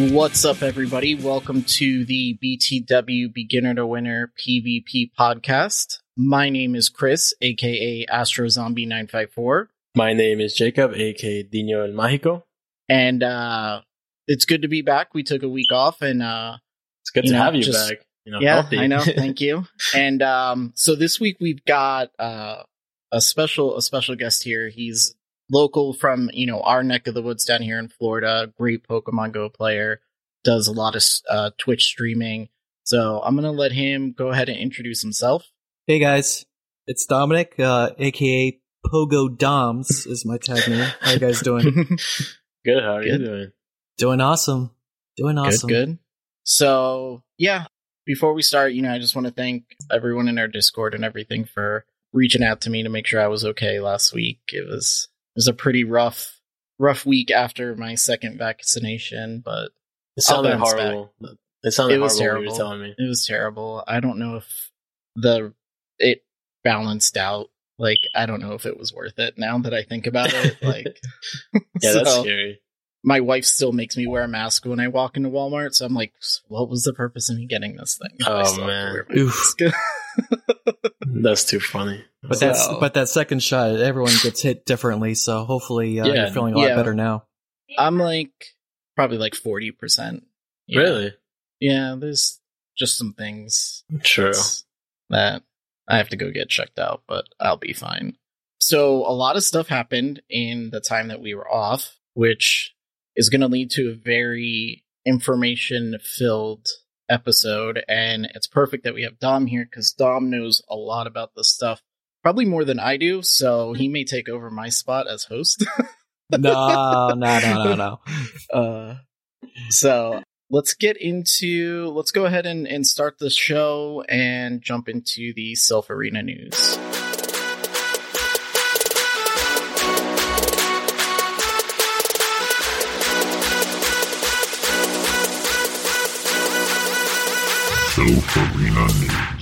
What's up, everybody? Welcome to the BTW Beginner to Winner PvP podcast. My name is Chris, aka Astro Zombie 954 My name is Jacob, aka Dino El Mágico. and uh it's good to be back. We took a week off and uh It's good to know, have you just- back. You know, yeah, healthy. I know. Thank you. And um so this week we've got uh a special a special guest here. He's local from, you know, our neck of the woods down here in Florida. Great Pokemon Go player. Does a lot of uh Twitch streaming. So I'm going to let him go ahead and introduce himself. Hey guys, it's Dominic, uh, aka Pogo Doms is my tag name. How you guys doing? Good. How are Good. you doing? doing awesome. Doing awesome. Good, good. So, yeah, before we start, you know, I just want to thank everyone in our Discord and everything for reaching out to me to make sure I was okay last week. It was it was a pretty rough rough week after my second vaccination, but It sounded horrible. It sounded It was horrible terrible. telling me. it was terrible. I don't know if the it balanced out. Like I don't know if it was worth it now that I think about it. Like Yeah, that's scary. my wife still makes me wear a mask when I walk into Walmart. So I'm like, what was the purpose of me getting this thing? Oh, I still have to man. That's too funny. But that's but that second shot, everyone gets hit differently. So hopefully uh, Yeah, you're feeling a lot yeah. better now. I'm like probably like 40%. Yeah. Really? Yeah, there's just some things True. that I have to go get checked out, but I'll be fine. So a lot of stuff happened in the time that we were off, which is going to lead to a very information filled episode. And it's perfect that we have Dom here because Dom knows a lot about this stuff, probably more than I do. So he may take over my spot as host. No, no, no, no, no. Uh, so let's get into let's go ahead and, and start the show and jump into the Silph arena news. Silph Arena News.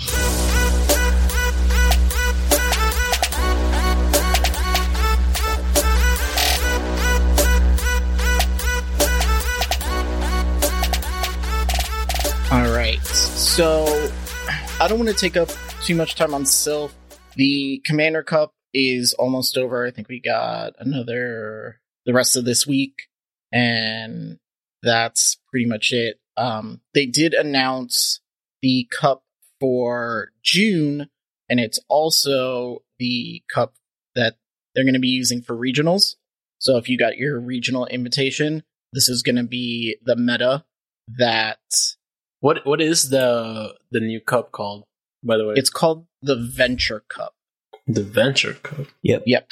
So I don't want to take up too much time on Silph. The Commander Cup is almost over. I think we got another the rest of this week, and that's pretty much it. Um, they did announce the cup for June, and it's also the cup that they're going to be using for regionals. So if you got your regional invitation, this is going to be the meta that What What is the the new cup called? By the way, it's called the Venture Cup. the Venture Cup. Yep. Yep.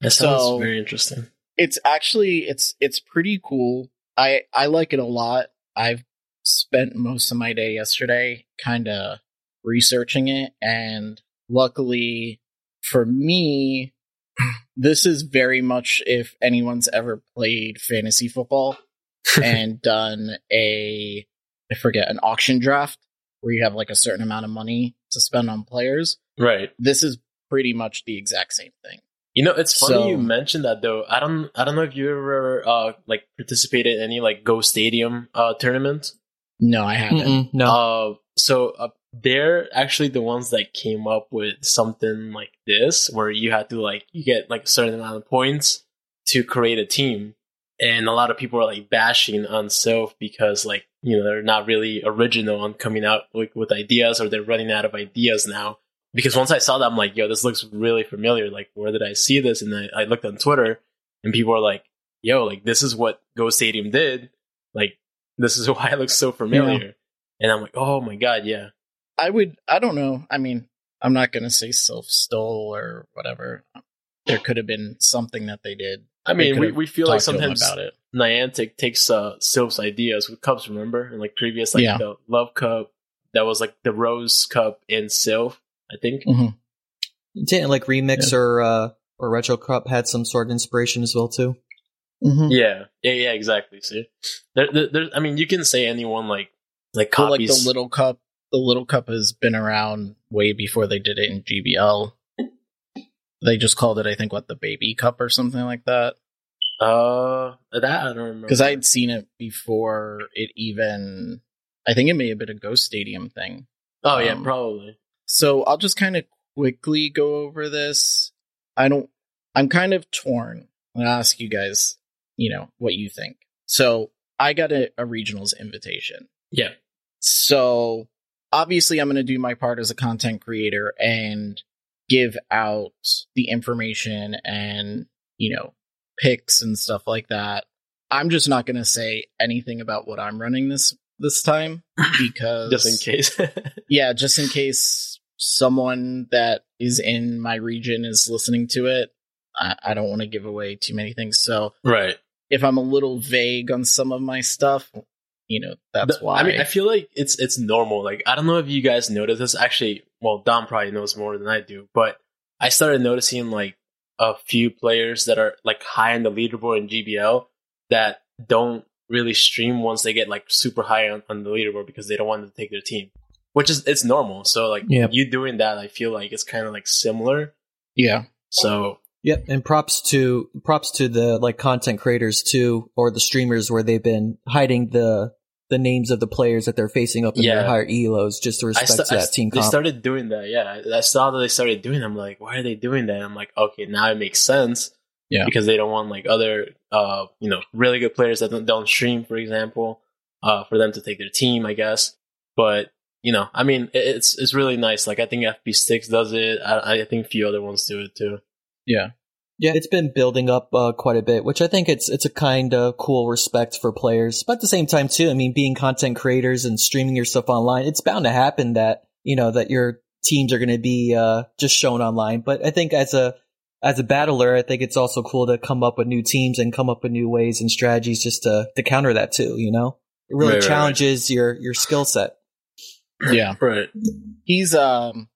That sounds So- very interesting. It's actually it's it's pretty cool. I I like it a lot. I've spent most of my day yesterday kind of researching it and luckily for me this is very much if anyone's ever played fantasy football and done a I forget an auction draft where you have like a certain amount of money to spend on players. Right. This is pretty much the exact same thing. You know, it's funny So- you mentioned that though. I don't I don't know if you ever uh like participated in any like Go Stadium uh tournaments. No, I haven't. Mm-mm, no. Uh so uh, they're actually the ones that came up with something like this where you had to like you get like a certain amount of points to create a team. And a lot of people are like bashing on Silph because like, you know, they're not really original on coming out like with ideas or they're running out of ideas now. Because once I saw that, I'm like, yo, this looks really familiar. Like, where did I see this? And I, I looked on Twitter and people are like, yo, like, this is what Go Stadium did. Like, this is why it looks so familiar. And I'm like, oh my God, yeah. I would. I don't know. I mean, I'm not going to say Silph stole or whatever. There could have been something that they did. I mean, we, we feel like talked to 'em sometimes about it. Niantic takes uh, Silph's ideas with cups, remember? And like previous, like Yeah. the Love Cup, that was like the Rose Cup in Silph, I think. Mhm. Didn't like Remix or uh, or Retro Cup had some sort of inspiration as well too. Mhm. Yeah, yeah, yeah, exactly. See, there, there, there, I mean, you can say anyone like like But like the little cup, the little cup has been around way before they did it in GBL. They just called it, I think, what the baby cup or something like that. uh, that I don't remember Because I'd seen it before it even. I think it may have been a Go Stadium thing. Oh yeah, um, probably. So I'll just kind of quickly go over this. I don't. I'm kind of torn. I'll ask you guys, you know, what you think. So I got a, a regionals invitation. Yeah, So obviously, I'm going to do my part as a content creator and give out the information and, you know, picks and stuff like that. I'm just not going to say anything about what I'm running this this time because just in case. yeah, just in case someone that is in my region is listening to it. I, I don't want to give away too many things. So right. if I'm a little vague on some of my stuff, you know, that's The- why. I mean, I feel like it's it's normal. Like I don't know if you guys notice this. Actually, well, Dom probably knows more than I do, but I started noticing like a few players that are like high in the leaderboard in GBL that don't really stream once they get like super high on, on the leaderboard because they don't want to take their team, which is it's normal. So like Yep. you doing that, I feel like it's kind of like similar. yeah. So Yep, and props to props to the like content creators too, or the streamers where they've been hiding the the names of the players that they're facing up in Yeah. their higher elos just to respect sta- I that st- team they comp. started doing that. Yeah, I saw that they started doing. That. I'm like, why are they doing that? I'm like, okay, now it makes sense. Yeah. because they don't want like other, uh, you know, really good players that don't, don't stream, for example, uh, for them to take their team, I guess. But you know, I mean, it- it's it's really nice. Like I think FP Six does it. I, I think a few other ones do it too. Yeah. Yeah, it's been building up uh, quite a bit, which I think it's it's a kind of cool respect for players. But at the same time, too, I mean, being content creators and streaming your stuff online, it's bound to happen that you know that your teams are going to be uh, just shown online. But I think as a as a battler, I think it's also cool to come up with new teams and come up with new ways and strategies just to to counter that too. You know, it really Right, right, right. challenges your your skill set. Yeah. Right. He's um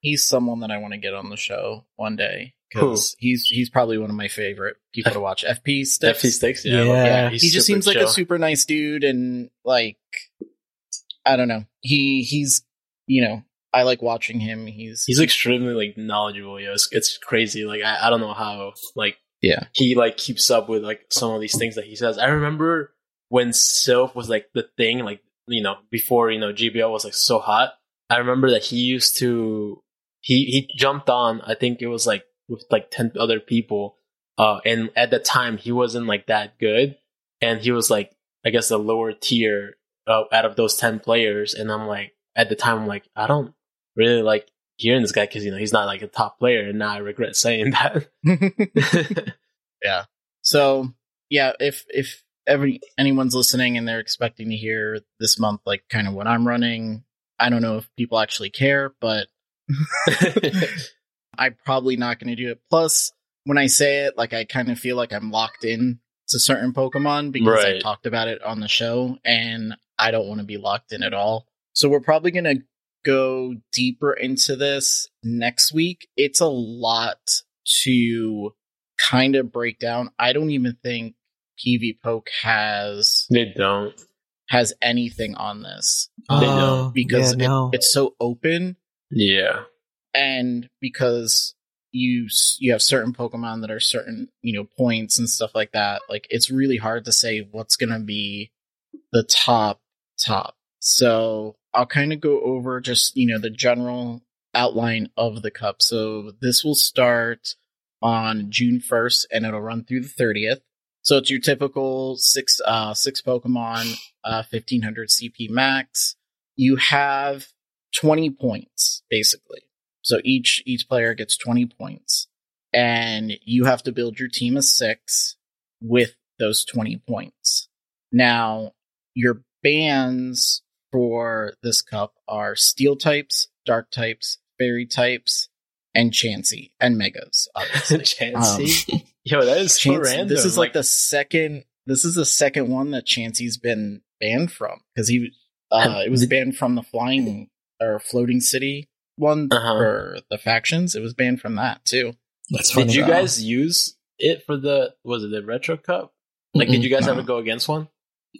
he's someone that I want to get on the show one day because he's he's probably one of my favorite people to watch. FP Sticks. FP Six. Yeah. Yeah. yeah, he just super seems like a super nice dude and like I don't know. He he's you know, I like watching him. He's He's extremely like knowledgeable. Yeah, it's, it's crazy. Like I, I don't know how like yeah. he like keeps up with like some of these things that he says. I remember when Silph was like the thing, like you know, before you know GBL was like so hot. I remember that he used to he he jumped on. I think it was like with like ten other people, uh, and at the time he wasn't like that good, and he was like I guess the lower tier uh, out of those ten players. And I'm like at the time I'm like I don't really like hearing this guy because you know he's not like a top player, and now I regret saying that. yeah. So yeah, if if every anyone's listening and they're expecting to hear this month like kind of what I'm running, I don't know if people actually care, but I'm probably not going to do it. Plus, when I say it, like I kind of feel like I'm locked in to certain Pokemon because I talked about it on the show, and I don't want to be locked in at all. So we're probably going to go deeper into this next week. It's a lot to kind of break down. I don't even think PvPoke has they don't. has anything on this They Oh, don't. because yeah, no. it's so open Yeah. And because you you have certain Pokemon that are certain you know points and stuff like that, like it's really hard to say what's gonna be the top top. So I'll kind of go over just you know the general outline of the cup. So this will start on June first, and it'll run through the thirtieth. So it's your typical six uh six Pokemon, uh fifteen hundred CP max. You have twenty points basically. So each each player gets twenty points, and you have to build your team of six with those twenty points. Now your bans for this cup are steel types, dark types, fairy types, and Chansey and megas. Chansey? Yo, that is so Chansey- random. This is like, the second. This is the second one that Chansey's been banned from because he uh, it was banned from the flying or floating city one Uh-huh. for the factions. It was banned from that too. That's Did you So- guys use it for the was it the retro cup? Like, did Mm-mm. you guys No. ever go against one?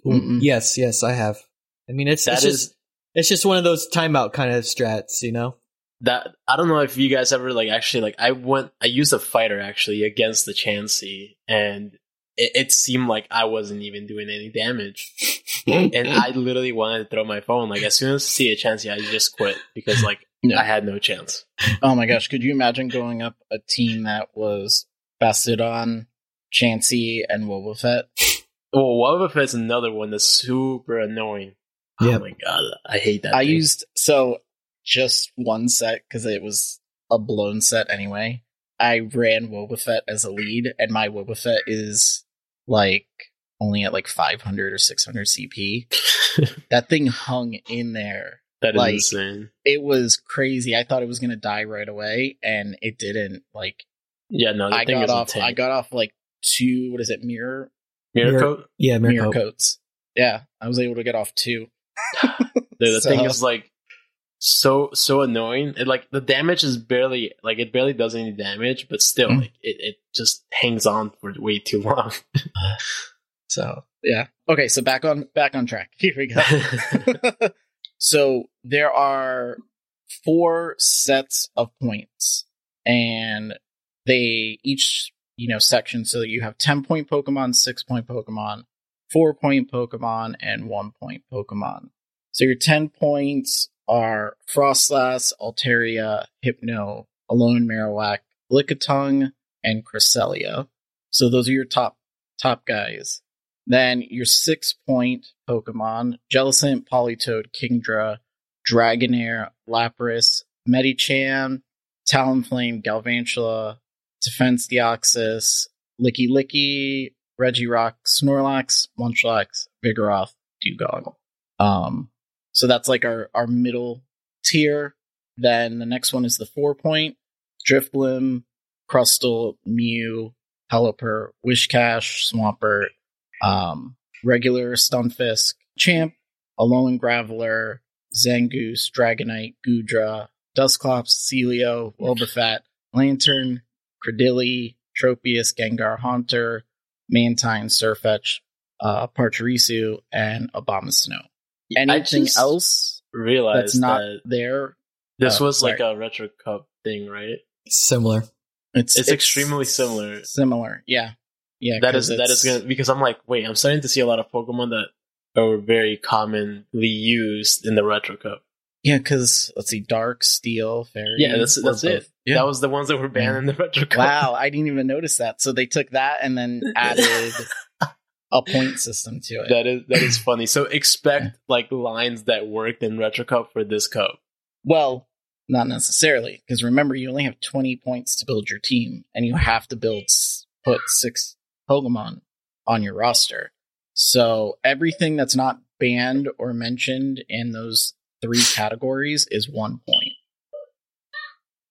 Mm-mm. Yes, yes, I have. I mean, it's That it's is just it's just one of those timeout kind of strats, you know. that. I don't know if you guys ever like actually like I went. I used a fighter actually against the Chansey, and it, it seemed like I wasn't even doing any damage, and I literally wanted to throw my phone. Like as soon as I see a Chansey, I just quit because like Yeah. I had no chance. Oh my gosh, could you imagine going up a team that was bested on Chansey and Wobbuffet? Well, Wobbuffet's another one that's super annoying. Oh yep. Oh my god, I hate that. I thing. used so just one set because it was a blown set anyway. I ran Wobbuffet as a lead, and my Wobbuffet is like only at like 500 or 600 CP. that thing hung in there. That is like- insane. It was crazy. I thought it was gonna die right away, and it didn't. Like Yeah, no, the I thing got is off. a I tank. got off like two. What is it? Mirror mirror Mirror- coat. Yeah, mirror Mirror Coat. coats. Yeah, I was able to get off two. The, the So- thing is like so so annoying. It like the damage is barely like it barely does any damage, but still Mm. like it, it just hangs on for way too long. So yeah. Okay, so back on back on track. Here we go. So there are four sets of points, and they each you know section. So you have ten point Pokemon, six point Pokemon, four point Pokemon, and one point Pokemon. So your ten points are Froslass, Altaria, Hypno, Alolan Marowak, Lickitung, and Cresselia. So those are your top top guys. Then your six point Pokemon Jellicent, Politoed, Kingdra, Dragonair, Lapras, Medicham, Talonflame, Galvantula, Defense Deoxys, Lickilicky, Regirock, Snorlax, Munchlax, Vigoroth, Dewgong. Um, so that's like our, our middle tier. Then the next one is the four point Drifblim, Crustle, Mew, Pelipper, Whiscash, Swampert, um, regular Stunfisk, Champ, Alolan Graveler, Zangoose, Dragonite, Gudra, Dusclops, Sealeo, Wobbuffet, Lanturn, Cradily, Tropius, Gengar Haunter, Mantine, Surfetch, uh, Pachirisu, and Abomasnow. Anything just else realized that's not that there? this oh, was like a retro cup thing, right? Similar. It's It's extremely similar. Similar, yeah, yeah. That is that is gonna because I'm like, wait, I'm starting to see a lot of Pokemon that are very commonly used in the retro cup. Yeah, because let's see, Dark, Steel, Fairy. Yeah, that's that's both- it. Yeah. That was the ones that were banned in the mm-hmm. retro cup. wow, I didn't even notice that. So they took that and then added a point system to it. That is that is funny. So expect like lines that worked in retro cup for this cup. well, not necessarily, because remember, you only have 20 points to build your team, and you have to build put six Pokemon on your roster. So everything that's not banned or mentioned in those three categories is one point.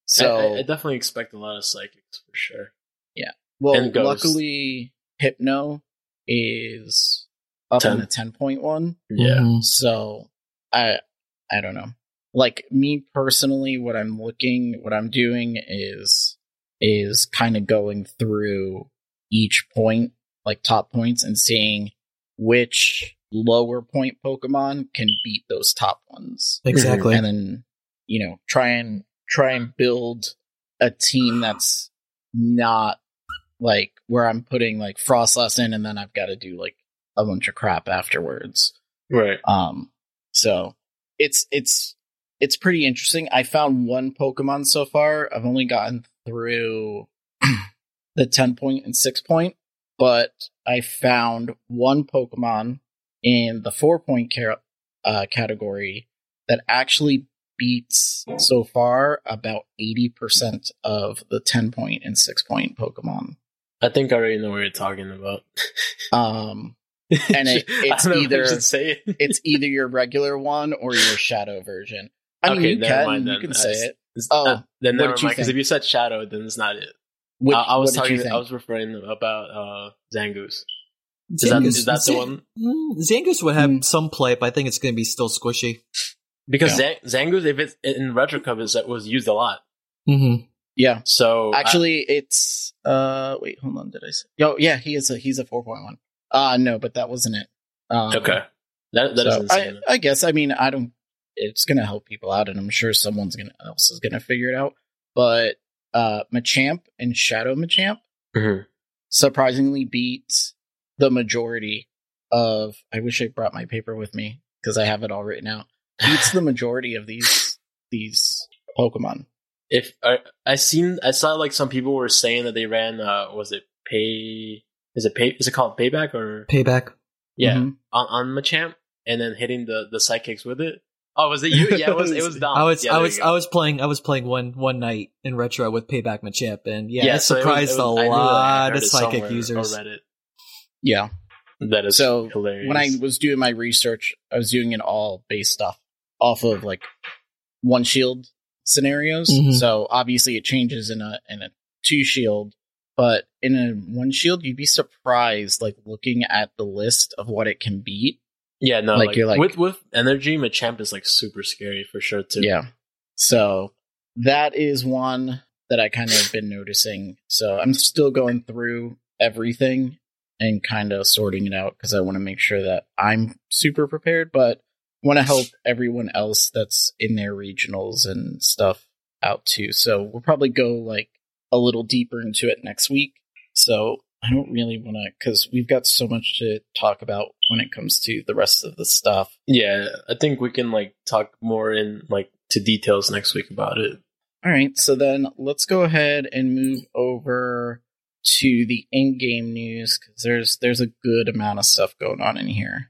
So I, I- I definitely expect a lot of psychics for sure. Yeah. Well, luckily, Hypno is up in 10. the ten point one, Yeah. Mhm. so I I don't know. Like me personally, what I'm looking, what I'm doing is is kind of going through each point, like top points, and seeing which lower point Pokemon can beat those top ones, Exactly. and then you know try and try and build a team that's not like where I'm putting like Froslass in and then I've got to do like a bunch of crap afterwards. Right. Um, so it's it's it's pretty interesting. I found one Pokemon so far. I've only gotten through the ten point and six point, but I found one Pokemon in the four point ca- uh, category that actually beats so far about eighty percent of the ten point and six point Pokemon. I think I already know what you're talking about. Um, And it- it's don't know if I either- say it. it's either your regular one or your shadow version. I mean, Okay, you never can mind you can I say just- it. Oh, uh, then never mind. Because if you said Shadow, then it's not it. Which, I, I was what did you talking. I was referring about uh, Zangoose. Is that, Zangoose- is that the Zan- one? Mm, Zangoose would have Mm. some play, but I think it's going to be still squishy. Because Zang- Zangoose, if it's in Retro covers, that was used a lot. Mm-hmm. yeah, So I- actually, it's uh. Wait, hold on. Did I say? Oh, yeah. He is a he's a four point one. Uh no, but that wasn't it. Um, okay, that that is so insane. I, I guess. I mean, I don't. It's gonna help people out, and I'm sure someone's gonna else is gonna figure it out. But uh, Machamp and Shadow Machamp Mhm. surprisingly beats the majority of. I wish I brought my paper with me because I have it all written out. Beats the majority of these these Pokemon. If I I seen I saw like some people were saying that they ran uh was it pay is it pay is it called payback or Payback. yeah Mhm. on on Machamp and then hitting the the psychics with it. Oh, was it you? Yeah, it was. It was Dom. I was Yeah, I was. I was playing I was playing one one night in retro with Payback Machamp, and yeah, Yeah, it so it was- surprised it was- I a knew that I lot heard of it psychic users. Or. Yeah. That is So hilarious. when I was doing my research, I was doing it all based off off of like one shield scenarios. Mhm. So obviously it changes in a in a two shield, but in a one shield, you'd be surprised like looking at the list of what it can beat. Yeah, no, like, like, you're like- with with energy, Machamp is like super scary for sure too. Yeah. So that is one that I kind of have been noticing. So I'm still going through everything and kind of sorting it out because I want to make sure that I'm super prepared, but want to help everyone else that's in their regionals and stuff out too. So we'll probably go like a little deeper into it next week. So I don't really want to because we've got so much to talk about when it comes to the rest of the stuff. yeah. I think we can like talk more in like to details next week about it. All right, so then let's go ahead and move over to the in-game news because there's there's a good amount of stuff going on in here.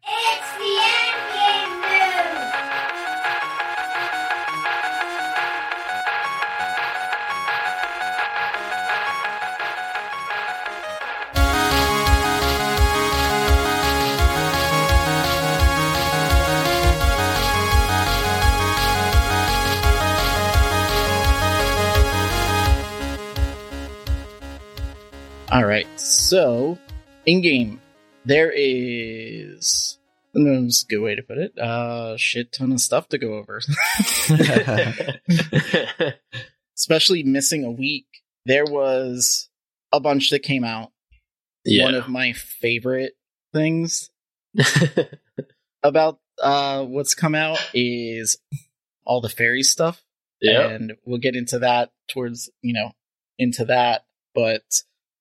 All right, so in-game there is no, that's a good way to put it. Uh, shit ton of stuff to go over, especially missing a week. There was a bunch that came out. One of my favorite things about uh what's come out is all the fairy stuff. yeah. and we'll get into that towards you know into that but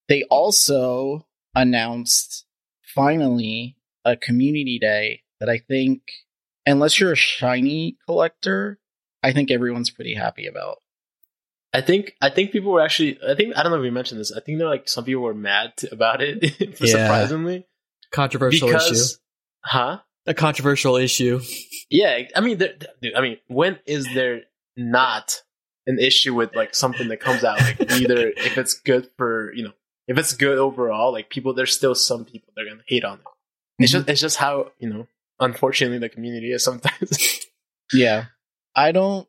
they also announced finally a community day that i think unless you're a shiny collector i think everyone's pretty happy about I think I think people were actually I think I don't know if we mentioned this. I think they're like some people were mad t- about it for Yeah. surprisingly controversial issue. huh? A controversial issue. Yeah, I mean, there, dude, I mean, when is there not an issue with like something that comes out? Like either if it's good for you know, if it's good overall, like people, there's still some people that are gonna hate on it. It's just it's just how you know, unfortunately, the community is sometimes. yeah i don't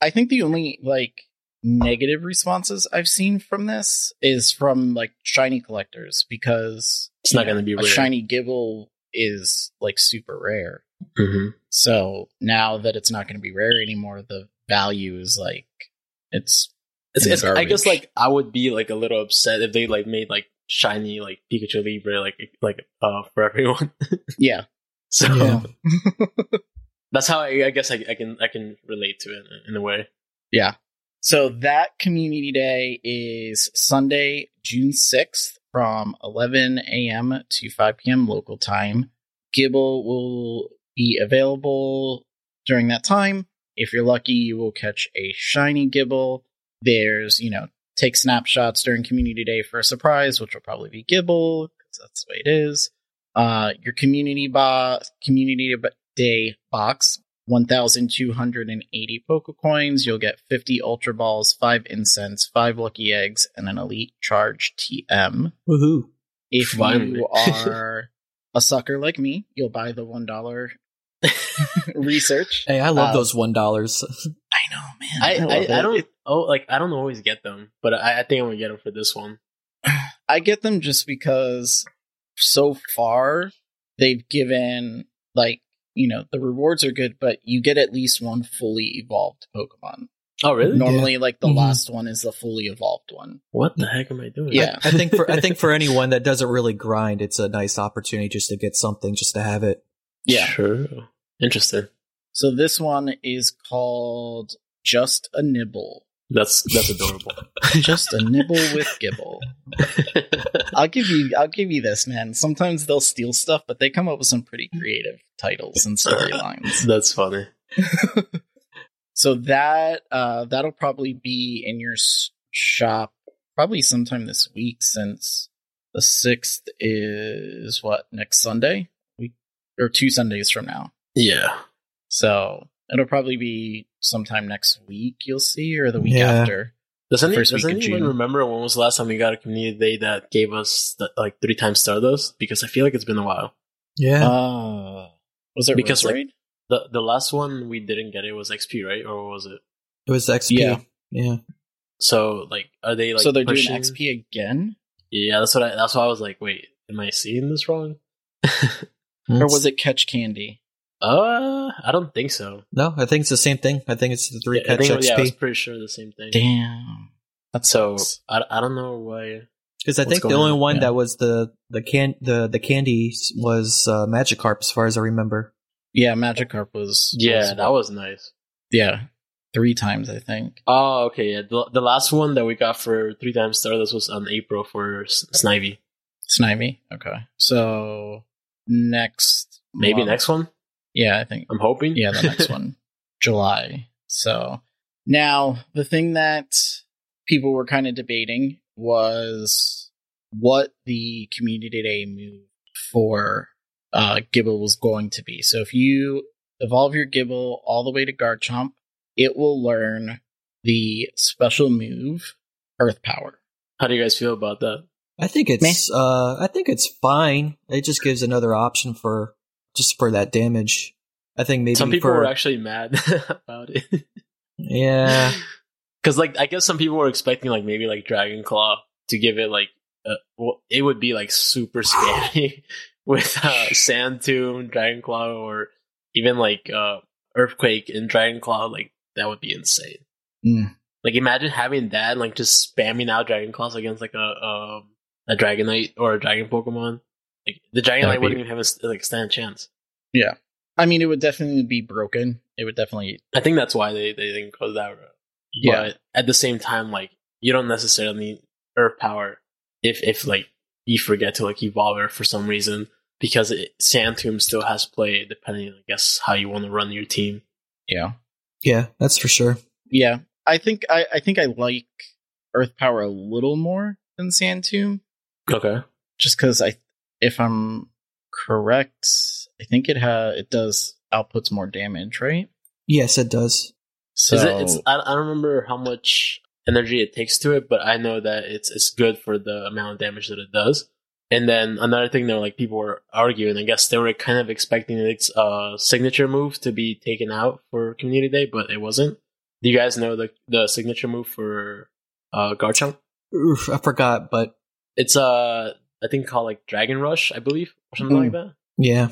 i think the only like negative responses i've seen from this is from like shiny collectors because It's not know, gonna be a shiny Gible is like super rare mm-hmm. So now that it's not going to be rare anymore, the value is like it's It's, in it's, I guess like I would be like a little upset if they like made like shiny like Pikachu Libre like like uh for everyone. yeah. so Yeah. that's how I, I guess I, I can I can relate to it in, in a way. Yeah. So that community day is Sunday, June 6th from 11 a.m. to 5 p.m. local time. Gible will be available during that time. If you're lucky, you will catch a shiny Gible. There's, you know, take snapshots during community day for a surprise, which will probably be Gible because that's the way it is. Uh, your community box, community day box 1,280 Poke Coins. You'll get 50 Ultra Balls, 5 Incense, 5 Lucky Eggs, and an Elite Charge TM. Woohoo! If Finally. you are a sucker like me, you'll buy the $1 research. Hey, I love Uh, those one dollars. I know, man. I, love I. I don't It- oh like I don't always get them, but I, I think I'm gonna get them for this one. I get them just because so far they've given like you know the rewards are good, but you get at least one fully evolved Pokemon. Oh really? Normally, like the Mhm. last one is the fully evolved one. What the heck am I doing? Yeah. I think for I think for anyone that doesn't really grind, it's a nice opportunity just to get something, just to have it. Yeah. Sure. Interesting. So this one is called Just a Nibble. That's that's adorable. Just a nibble with Gible. I'll give you I'll give you this, man. Sometimes they'll steal stuff, but they come up with some pretty creative titles and storylines. that's funny. So that uh that'll probably be in your shop probably sometime this week since the 6th is what next Sunday? We or two Sundays from now. Yeah. So it'll probably be sometime next week you'll see or the week Yeah. after. Does, any, First does week of anyone June. remember when was the last time we got a community day that gave us the, like three times Stardust? Because I feel like it's been a while. Yeah. Uh was it Because, like, The the last one we didn't get it was XP, right? Or was it? it was XP. yeah. Yeah. So like, are they like? so they're pushing- doing XP again? Yeah, that's what I. That's why I was like, wait, am I seeing this wrong? Or was it Catch Candy? Uh, I don't think so. No, I think it's the same thing. I think it's the three Yeah, I catch think, yeah, I was pretty sure the same thing. Damn. That So. I, I don't know why. Because I think the only on? one Yeah. that was the the can the the candy was uh, Magikarp, as far as I remember. Yeah, Magikarp was Yeah, that was nice. yeah. Three times I think. Oh, okay. Yeah, the, the last one that we got for three times Stardust was on April for S- Snivy. Snivy. Okay. So next Maybe month- next one. Yeah, I think I'm hoping. yeah, the next one. July. So now the thing that people were kind of debating was what the community day move for uh Gible was going to be. So if you evolve your Gible all the way to Garchomp, it will learn the special move Earth Power. How do you guys feel about that? I think it's uh I think it's fine. It just gives another option for just for that damage. I think maybe some people for, were actually mad about it. yeah. Because like I guess some people were expecting like maybe like Dragon Claw to give it like uh, well, it would be like super scary with uh, Sand Tomb, Dragon Claw, or even like uh, Earthquake and Dragon Claw. Like that would be insane. Mm. Like imagine having that like just spamming out Dragon Claws against like a um, a Dragonite or a Dragon Pokemon. Like the Dragonite That'd be- wouldn't even have a like stand a chance. Yeah, I mean, it would definitely be broken. It would definitely I think that's why they, they didn't go that route. Yeah. But at the same time, like you don't necessarily need Earth power if if like you forget to like evolve it for some reason because it, Sand Tomb still has play depending, I guess, how you want to run your team. yeah. Yeah, that's for sure. Yeah, I think I, I think I like Earth Power a little more than Sand Tomb, Okay. just because I, if I'm correct, I think it ha it does outputs more damage, right? Yes, it does. So Is it? It's I, I don't remember how much energy it takes to it, but I know that it's it's good for the amount of damage that it does. And then another thing that like people were arguing, I guess they were kind of expecting its uh, signature move to be taken out for Community Day, but it wasn't. Do you guys know the the signature move for uh, Garchomp? Oof, I forgot, but It's uh I think called like Dragon Rush, I believe, or something Mm. like that. yeah,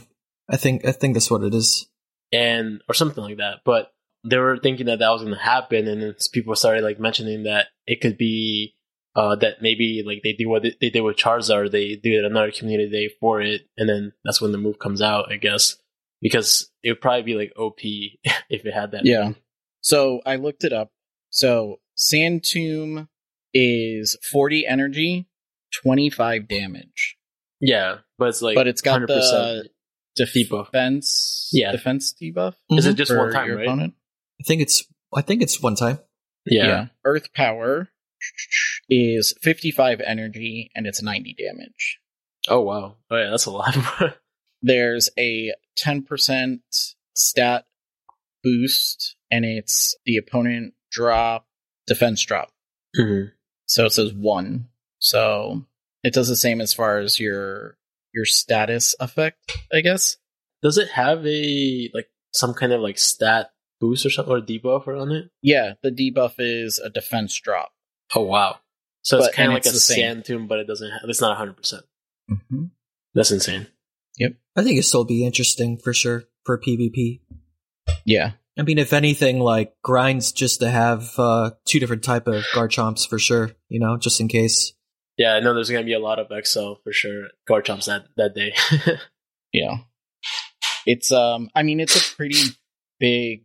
I think I think that's what it is. and or something like that. But they were thinking that that was going to happen, and then people started like mentioning that it could be uh, that maybe like they do what they, they did with Charizard, they do another community day for it, and then that's when the move comes out, I guess, because it would probably be like OP if it had that. yeah. So I looked it up. So Sand Tomb is 40 energy, 25 damage. Yeah, but it's like but it's got 100% the debuff. defense Yeah. defense debuff. Is it just one time, your right? opponent. I think it's I think it's one time. Yeah. Earth power is 55 energy and it's 90 damage. Oh wow. Oh yeah, that's a lot. There's a 10% stat boost and it's the opponent drop defense drop. Mhm. So it says 1. So it does the same as far as your your status effect, I guess. Does it have a like some kind of like stat boost or something or debuff on it? Yeah, the debuff is a defense drop. Oh wow. So it's kind of like a the sand tomb, but it doesn't. Have, it's not hundred percent. Mm-hmm. That's insane. Yep. I think it'd still be interesting for sure for PvP. Yeah. I mean, if anything, like grinds just to have uh, two different type of Garchomps for sure. You know, just in case. Yeah, I know there's gonna be a lot of XL for sure. Garchomps that that day. Yeah. It's um I mean it's a pretty big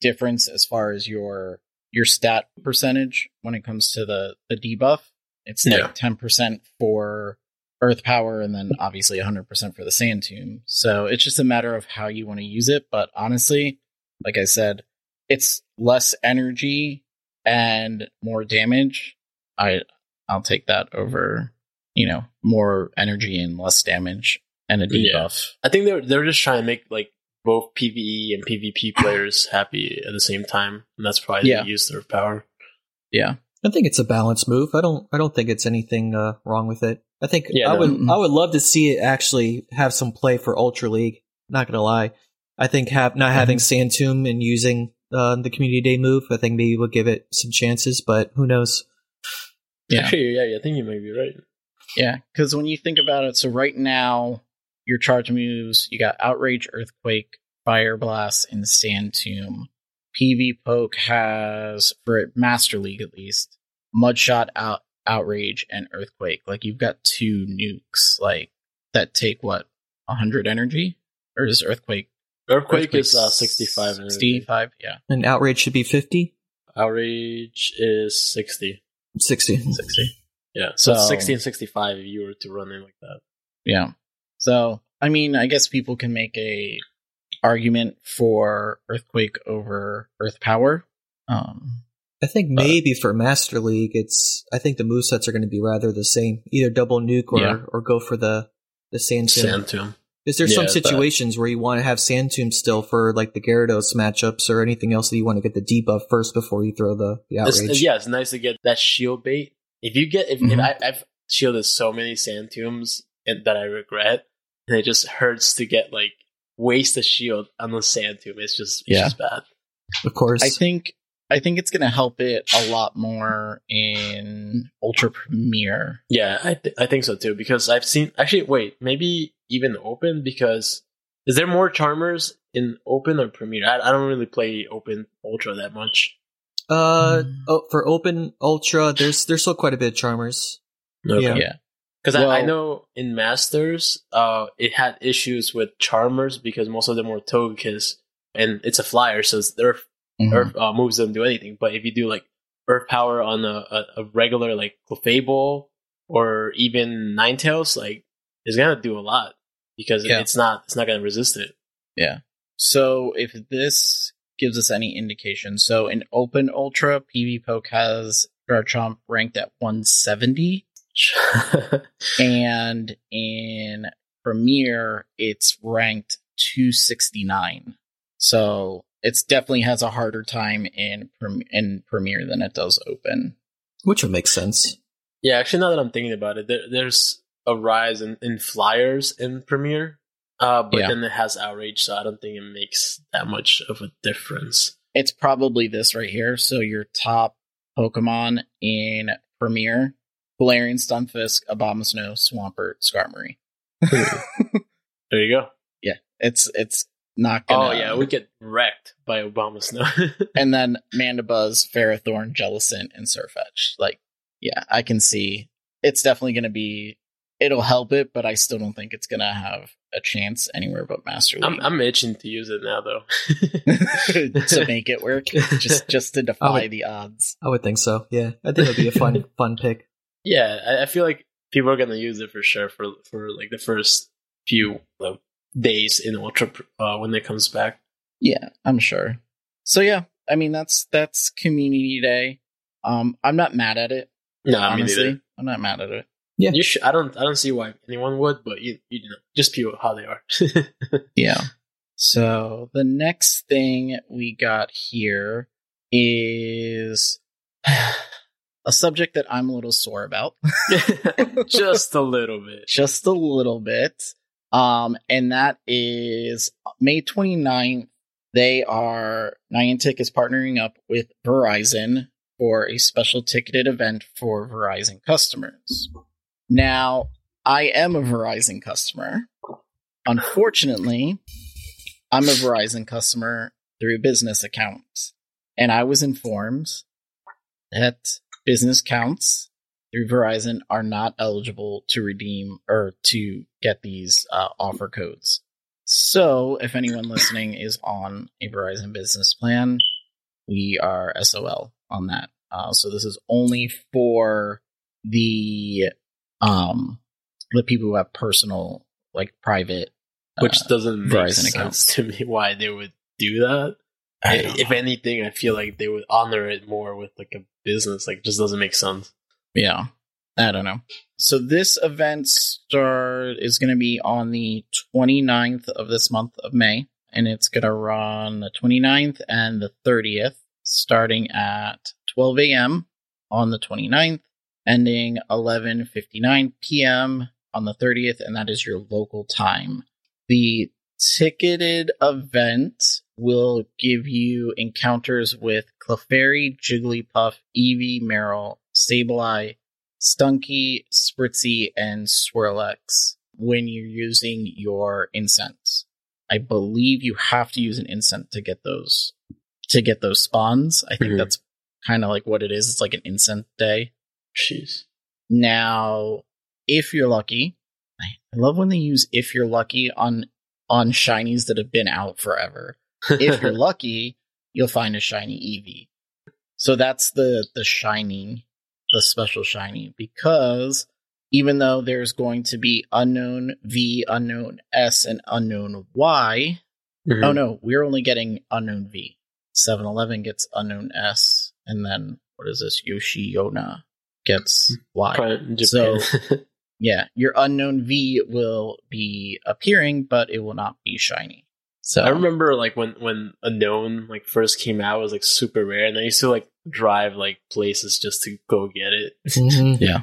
difference as far as your your stat percentage when it comes to the the debuff. It's Yeah. like 10% for earth power and then obviously 100% for the sand tomb. So it's just a matter of how you want to use it, but honestly, like I said, it's less energy and more damage. I I'll take that over, you know, more energy and less damage and a Yeah. debuff. I think they're they're just trying to make like both PVE and PvP players happy at the same time, and that's probably Yeah. they use their power. Yeah. I think it's a balanced move. I don't. I don't think it's anything uh, wrong with it. I think Yeah, I no. would. I would love to see it actually have some play for Ultra League. Not gonna lie, I think have, not having Sand Tomb and using uh, the Community Day move, I think maybe we'll give it some chances. But who knows? Yeah. Actually, yeah, yeah, I think you might be right. Yeah, because when you think about it, so right now your charge moves you got Outrage, Earthquake, Fire Blast, and Sand Tomb. PvPoke has for Master League at least Mudshot, out Outrage, and Earthquake. Like you've got two nukes like that take what hundred energy, or is Earthquake Earthquake is uh, Earthquake's sixty-five. and Sixty-five, yeah, And outrage should be 50? Outrage is sixty. 60. sixty. Yeah, so, So- sixty and sixty-five. If you were to run it like that. Yeah. So, I mean, I guess people can make a argument for Earthquake over Earth Power. Um, I think maybe for Master League, it's. I think the movesets are going to be rather the same. Either double nuke or Yeah. or go for the the Sand Tomb. Sand tomb. Is there Yeah, some but- situations where you want to have Sand Tomb still for like the Gyarados matchups or anything else that you want to get the debuff first before you throw the, the It's, outrage? yeah, it's nice to get that shield bait. If you get, if, if Mhm. I, I've shielded so many sand tombs and, that I regret, and it just hurts to get like waste a shield on the sand tomb. It's just, it's Yeah. just bad. Of course. I think I think it's going to help it a lot more in Ultra Premier. Yeah, I th- I think so too because I've seen actually wait maybe even open because is there more charmers in open or premier? I, I don't really play open ultra that much. uh, oh, for Open Ultra, there's there's still quite a bit of Charmers. Yeah. Yeah. Because I, I know in Masters, uh, it had issues with Charmers because most of them were Togekiss, and it's a flyer, so it's, Mhm. Earth uh, moves don't do anything. But if you do like Earth Power on a, a, a regular like Clefable or even Ninetales, like it's gonna do a lot because Yeah. it's not it's not gonna resist it. Yeah. So if this gives us any indication, so in Open Ultra, PvPoke has Garchomp ranked at 170, and in Premier, it's ranked 269. So it's definitely has a harder time in Prem- in Premier than it does Open. Which would make sense. yeah, actually, now that I'm thinking about it, there, there's a rise in, in flyers in Premier, uh, but Yeah. then it has Outrage, so I don't think it makes that much of a difference. It's probably this right here. So your top Pokemon in Premier: Galarian, Stunfisk, Abomasnow, Swampert, Skarmory. There you go. Yeah, it's it's not oh, gonna. Oh yeah, we get wrecked by Abomasnow. and then Mandibuzz, Ferrothorn, Jellicent, and Surfetch. Like, yeah, I can see it's definitely going to be it'll help it, but I still don't think it's gonna have a chance anywhere but Master I'm, League I'm itching to use it now, though. to make it work, just just to defy would- the odds. I would think so. Yeah, I think it'd be a fun fun pick. yeah, I, I feel like people are gonna use it for sure for for like the first few like, days in Ultra uh, when it comes back. Yeah, I'm sure. So yeah, I mean that's that's Community Day. Um, I'm not mad at it. No, I mean, honestly, I'm not mad at it. Yeah, you should. I don't. I don't see why anyone would, but you, you know, just people how they are. Yeah. So the next thing we got here is a subject that I'm a little sore about. just a little bit. just a little bit. Um, and that is May 29th. They are, Niantic is partnering up with Verizon for a special ticketed event for Verizon customers. Now, I am a Verizon customer. Unfortunately, I'm a Verizon customer through business account. And I was informed that business accounts through Verizon are not eligible to redeem or to get these uh, offer codes. So, if anyone listening is on a Verizon business plan, we are SOL on that. Uh, so this is only for the um the people who have personal, like private, Which uh, doesn't make Verizon sense accounts. to me why they would do that. I If know. anything, I feel like they would honor it more with like a business. Like, just doesn't make sense. Yeah. I don't know. So this event start is going to be on the 29th of this month of May and it's going to run the 29th and the 30th starting at 12 a.m. on the 29th ending 11:59 p.m. on the 30th and that is your local time. The ticketed event will give you encounters with Clefairy, Jigglypuff, Eevee, Meryl, Sableye, Stunky, Spritzee, and Swirlix when you're using your incense. I believe you have to use an incense to get those to get those spawns. I think Mhm. that's kind of like what it is. It's like an incense day. Jeez. Now, if you're lucky, I love when they use if you're lucky on on shinies that have been out forever. If you're lucky, you'll find a shiny Eevee. So that's the the shiny, the special shiny because even though there's going to be Unown V, Unown S, and Unown Y, Mhm. Oh no, we're only getting Unown V. 7-Eleven gets Unown S, and then what is this? Yoshinoya gets Y. So yeah, your Unown V will be appearing, but it will not be shiny. So I remember like when when Unown like first came out it was like super rare, and I used to like drive like places just to go get it. Mhm. yeah,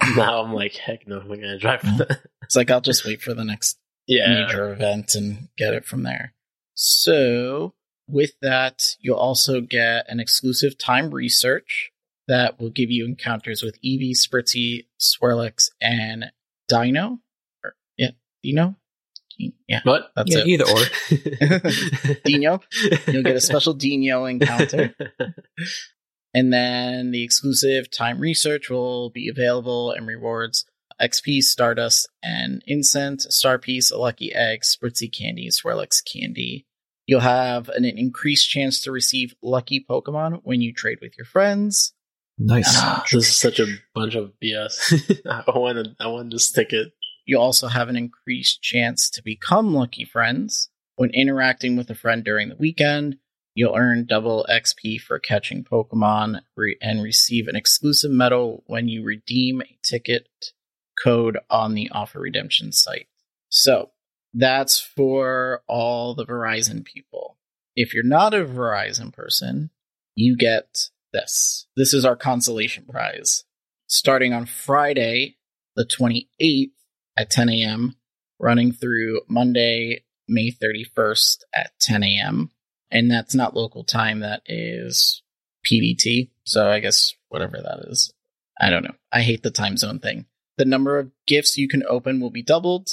now I'm like, heck no, I'm not gonna drive for that. it's like I'll just wait for the next yeah, major event and get it from there. So, with that, you'll also get an exclusive time research that will give you encounters with Eevee, Spritzee, Swirlix, and Dino. Or, yeah, Dino? Yeah, What? that's Yeah, it. either or. Dino. You'll get a special Dino encounter. And then the exclusive time research will be available and rewards XP, Stardust, and Incense, Star Piece, a Lucky Egg, Spritzee Candy, Swirlix Candy. You'll have an increased chance to receive lucky Pokemon when you trade with your friends. Nice. Ah, this is such a bunch of BS. I want to. I want this ticket. You also have an increased chance to become lucky friends. When interacting with a friend during the weekend, you'll earn double XP for catching Pokemon re- and receive an exclusive medal when you redeem a ticket code on the offer redemption site. So that's for all the Verizon people. If you're not a Verizon person, you get this. This is our consolation prize. Starting on Friday, the 28th at 10 a.m., running through Monday, May 31st at 10 a.m. And that's not local time, that is PDT. So I guess whatever that is. I don't know. I hate the time zone thing. The number of gifts you can open will be doubled,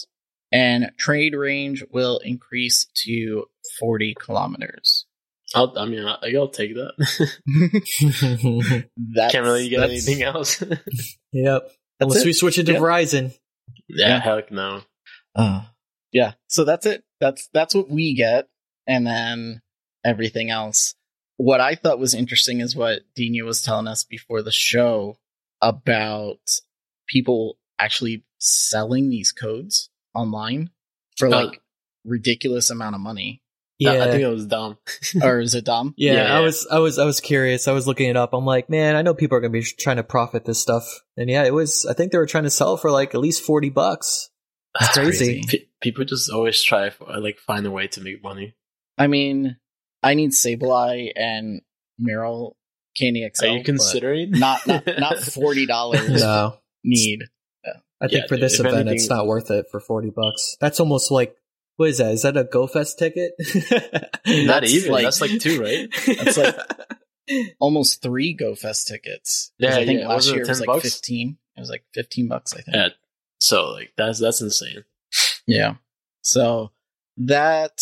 and trade range will increase to 40 kilometers. I'll, I mean, I, I'll take that. That's, Can't really get that's- anything else. yep. That's Unless it. we switch it to Yeah. Verizon. Yeah, Yeah. heck no. Uh, yeah. So that's it. That's that's what we get, and then everything else. What I thought was interesting is what Dina was telling us before the show about people actually selling these codes online for Uh, like ridiculous amount of money. Yeah. I, I think it was dumb. or is it Dom? Yeah, Yeah, I was, I was, I was curious. I was looking it up. I'm like, man, I know people are gonna be trying to profit this stuff, and yeah, it was. I think they were trying to sell for like at least forty bucks. That's crazy. Pe- people just always try for, uh, like find a way to make money. I mean, I need Sableye and Meryl Candy XL. Are you considering? not not not forty dollars No, need? I think Yeah, for dude, this event, anything- it's not worth it for forty bucks. That's almost like, what is that? Is that a GoFest ticket? Not That's even. like- That's like two, right? That's like- Almost three GoFest tickets. Yeah, I think yeah. last Wasn't it year it was like bucks? fifteen. It was like fifteen bucks, I think. Yeah. So like that's that's insane. Yeah. So that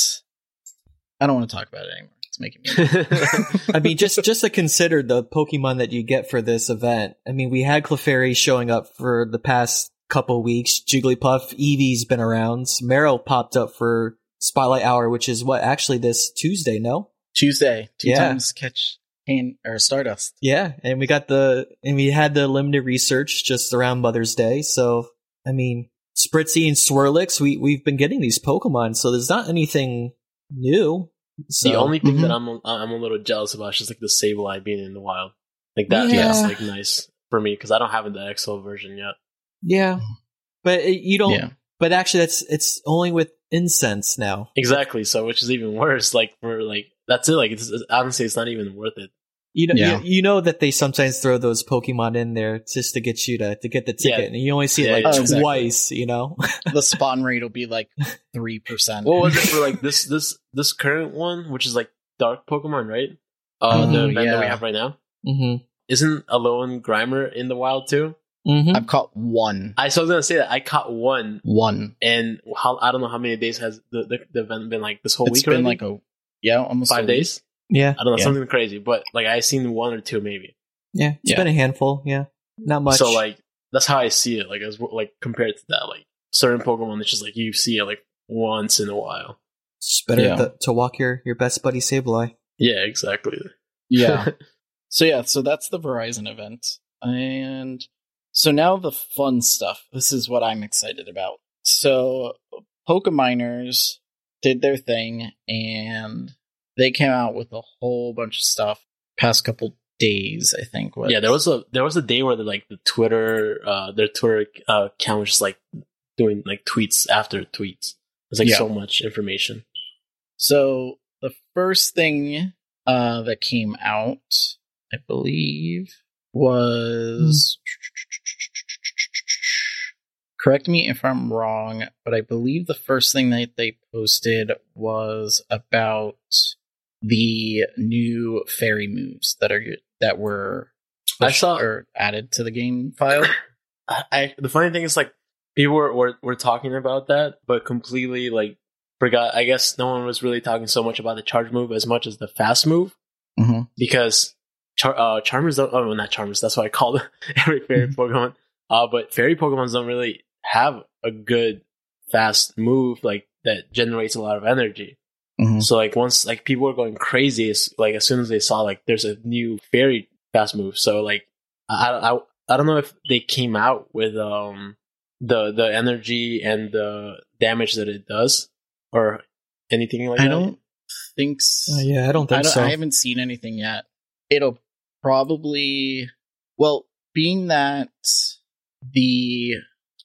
I don't want to talk about it anymore. It's making me. I mean, just just to consider the Pokemon that you get for this event. I mean, we had Clefairy showing up for the past couple weeks. Jigglypuff, Eevee's been around. Meryl popped up for Spotlight Hour, which is what actually this Tuesday. No, Tuesday, two Yeah. times catch pain or Stardust. yeah, and we got the and we had the limited research just around Mother's Day. So I mean, Spritzee and Swirlix, we we've been getting these Pokemon, so there's not anything new. So the only thing Mhm. that I'm a- I'm a little jealous about is just like the Sableye being in the wild. Like that, Yeah. that's like nice for me because I don't have the XL version yet. Yeah, but it, you don't. Yeah. But actually, that's it's only with incense now. Exactly. So which is even worse. Like for like that's it. Like it's, it's honestly it's not even worth it. You know, Yeah. you, you know that they sometimes throw those Pokemon in there just to get you to to get the Yeah. ticket, and you only see it Yeah, like yeah. Exactly. twice. You know, The spawn rate will be like three percent. What was it for like this this this current one, which is like Dark Pokemon, right? Uh, Oh, the event that we have right now. mm-hmm. Isn't Alolan Grimer in the wild too? Mm-hmm. I've caught one. I so I was gonna say that I caught one, One. and how I don't know how many days has the the, the event been like this whole It's week It's been already? like a yeah, almost a five week. days. Yeah, I don't know Yeah. something crazy, but like I've seen one or two maybe. yeah, it's Yeah. been a handful. Yeah, not much. So like that's how I see it. Like as like compared to that, like certain Pokemon, it's just like you see it like once in a while. it's better Yeah. to, to walk your your best buddy Sableye. Yeah, exactly. Yeah. so yeah, so that's the Verizon event. And so now the fun stuff. This is what I'm excited about. So Pokeminers did their thing and they came out with a whole bunch of stuff past couple days, I think. was- yeah, there was a there was a day where the like the Twitter uh their Twitter uh, account was just like doing like tweets after tweets. There's like Yeah. so much information. So the first thing uh, that came out, I believe, was. Correct me if I'm wrong, but I believe the first thing that they posted was about the new fairy moves that are that were I saw- or added to the game file. I, the funny thing is like people were, were were talking about that, but completely like forgot. I guess no one was really talking so much about the charge move as much as the fast move hmm because char- uh, Charmers don't. Oh, not Charmers. That's what I call every fairy Pokemon. Uh, but fairy Pokemons don't really have a good fast move like that generates a lot of energy. hmm So like once like people were going crazy, like as soon as they saw like there's a new very fast move. So like I I I don't know if they came out with um the the energy and the damage that it does or anything like I that. don't think so. Uh, yeah, I don't think I, don't, so. I haven't seen anything yet. It'll probably well, being that the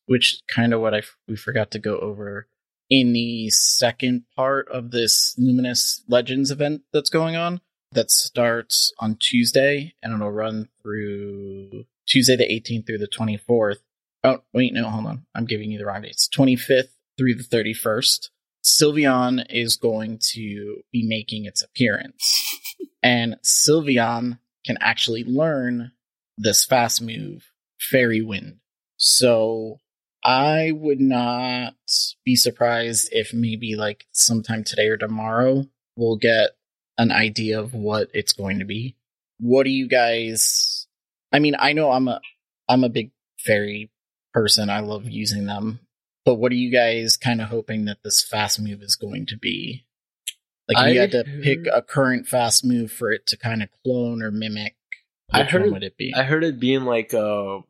which kind of what I f- we forgot to go over in the second part of this Luminous Legends event that's going on that starts on Tuesday and it'll run through Tuesday the 18th through the 24th. Oh, wait, no, hold on. I'm giving you the wrong dates. 25th through the 31st. Sylveon is going to be making its appearance. and Sylveon can actually learn this fast move, Fairy Wind. So I would not be surprised if maybe like sometime today or tomorrow we'll get an idea of what it's going to be. What do you guys I mean, I know I'm a I'm a big fairy person. I love using them but what are you guys kind of hoping that this fast move is going to be? Like, you I had to pick a current fast move for it to kind of clone or mimic, I heard it- would it be? I heard it being like uh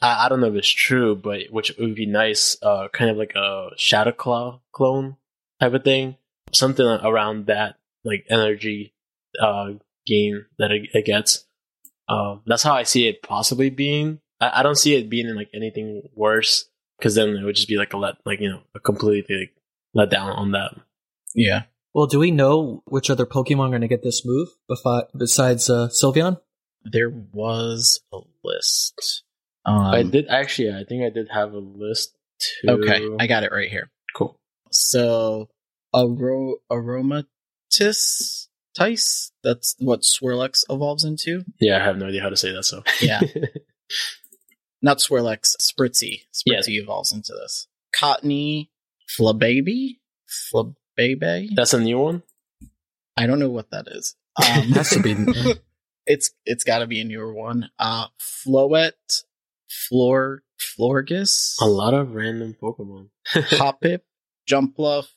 I, I don't know if it's true, but which would be nice, uh kind of like a Shadow Claw clone type of thing. Something around that like energy uh gain that it, it gets. Um that's how I see it possibly being. I, I don't see it being like anything worse because then it would just be like a let like you know a completely like, let down on that. yeah. Well, do we know which other Pokemon are going to get this move befi- besides uh, Sylveon? There was a list. Um, I did actually. I think I did have a list too. Okay, I got it right here. cool. So, Aro- Aromatis Tice, that's what Swirlix evolves into. Yeah, I have no idea how to say that. So Yeah. Not Swirlix, Spritzee. Yeah. Spritzee evolves into this. Cottonee Flababy? Flabebe? that's a new one. I don't know what that is. Um, Has to be. it's it's got to be a newer one. Uh, Floette, Flor, Florges, A lot of random Pokemon. Hoppip, Jumpluff,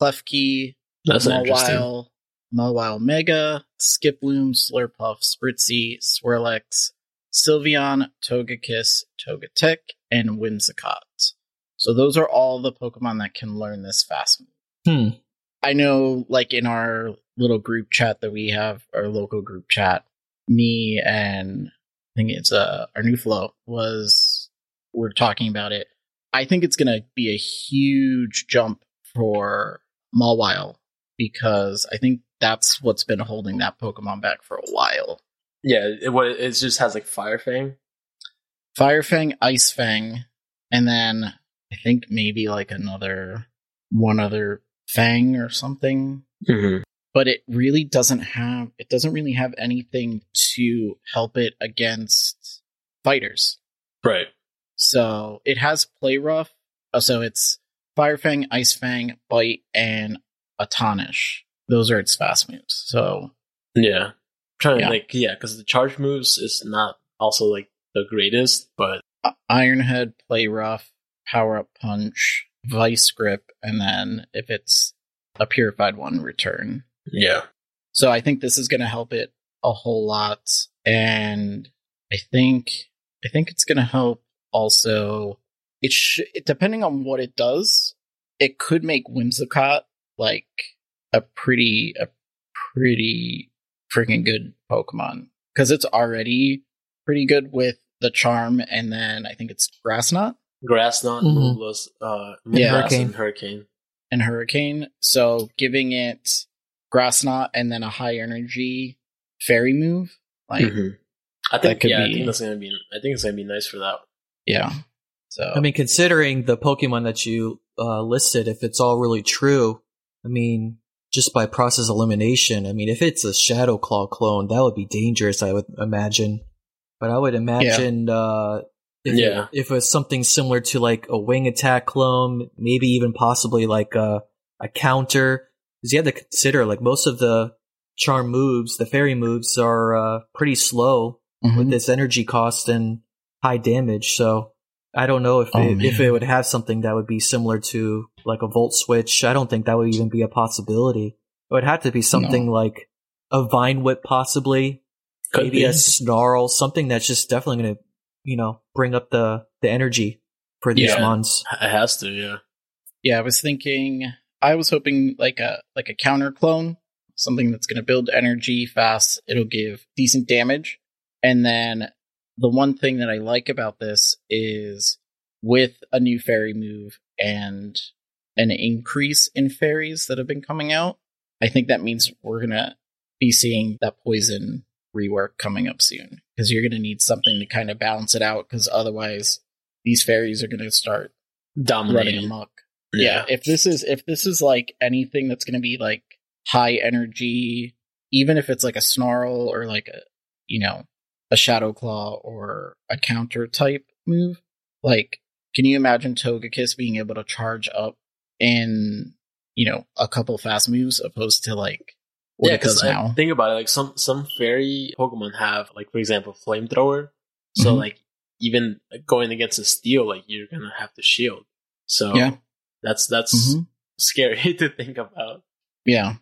Klefki, That's interesting. Mawile, Mawile Mega, Skiploom, Slurpuff, Spritzee, Swirlix, Sylveon, Togekiss, Togetic, and Whimsicott. So those are all the Pokemon that can learn this fast. Move. Hmm. I know, like in our little group chat that we have, our local group chat, me and I think it's uh our new flow was we're talking about it. I think it's gonna be a huge jump for Mawile because I think that's what's been holding that Pokemon back for a while. Yeah, it, what it just has like Fire Fang. Fire Fang, Ice Fang, and then I think maybe like another one other Fang or something. Mm-hmm. But it really doesn't have it doesn't really have anything to help it against fighters. Right. So it has play rough. Oh, so it's Fire Fang, Ice Fang, Bite, and Astonish. Those are its fast moves. So Yeah. I'm trying Yeah. to like yeah, because the charge moves is not also like the greatest, but uh, Ironhead, Play Rough, Power Up Punch, Vice Grip, and then if it's a purified one, Return. Yeah. So I think this is going to help it a whole lot, and I think I think it's going to help also. It should, depending on what it does, it could make Whimsicott like a pretty a pretty freaking good Pokemon because it's already pretty good with the charm, and then I think it's Grass Knot Grass Knot, Mhm. Moonblast, uh, Yeah. Hurricane. and Hurricane. and Hurricane. So giving it Grass Knot and then a high energy Fairy move, like Mhm. I think could yeah, I think that's gonna be I think it's gonna be nice for that. yeah. So I mean, considering the Pokemon that you uh, listed, if it's all really true, I mean, just by process elimination, I mean, if it's a Shadow Claw clone, that would be dangerous, I would imagine. But I would imagine, uh, if, Yeah. it, if it was something similar to like a Wing Attack clone, maybe even possibly like a, a counter, because you have to consider, like, most of the charm moves, the fairy moves, are uh, pretty slow mhm. with this energy cost and high damage. So I don't know if Oh, it, if it would have something that would be similar to like a Volt Switch. I don't think that would even be a possibility. It would have to be something like a Vine Whip, possibly Could maybe be. a Snarl, something that's just definitely going to you know bring up the the energy for these Yeah. mons. It has to, yeah. yeah, I was thinking I was hoping like a like a counter clone, something that's going to build energy fast. It'll give decent damage, and then the one thing that I like about this is with a new fairy move and an increase in fairies that have been coming out. I think that means we're gonna be seeing that poison rework coming up soon because you're gonna need something to kind of balance it out because otherwise these fairies are gonna start running Dominating. amok. Yeah. Yeah. if this is if this is like anything that's going to be like high energy, even if it's like a snarl or like a you know a shadow claw or a counter type move, like can you imagine Togekiss being able to charge up in you know a couple fast moves opposed to like what yeah, it does because now? think about it, like some some fairy Pokemon have like for example flamethrower. So Mhm. like even going against a steel, like you're gonna have to shield. So Yeah. That's that's Mhm. scary to think about. Yeah.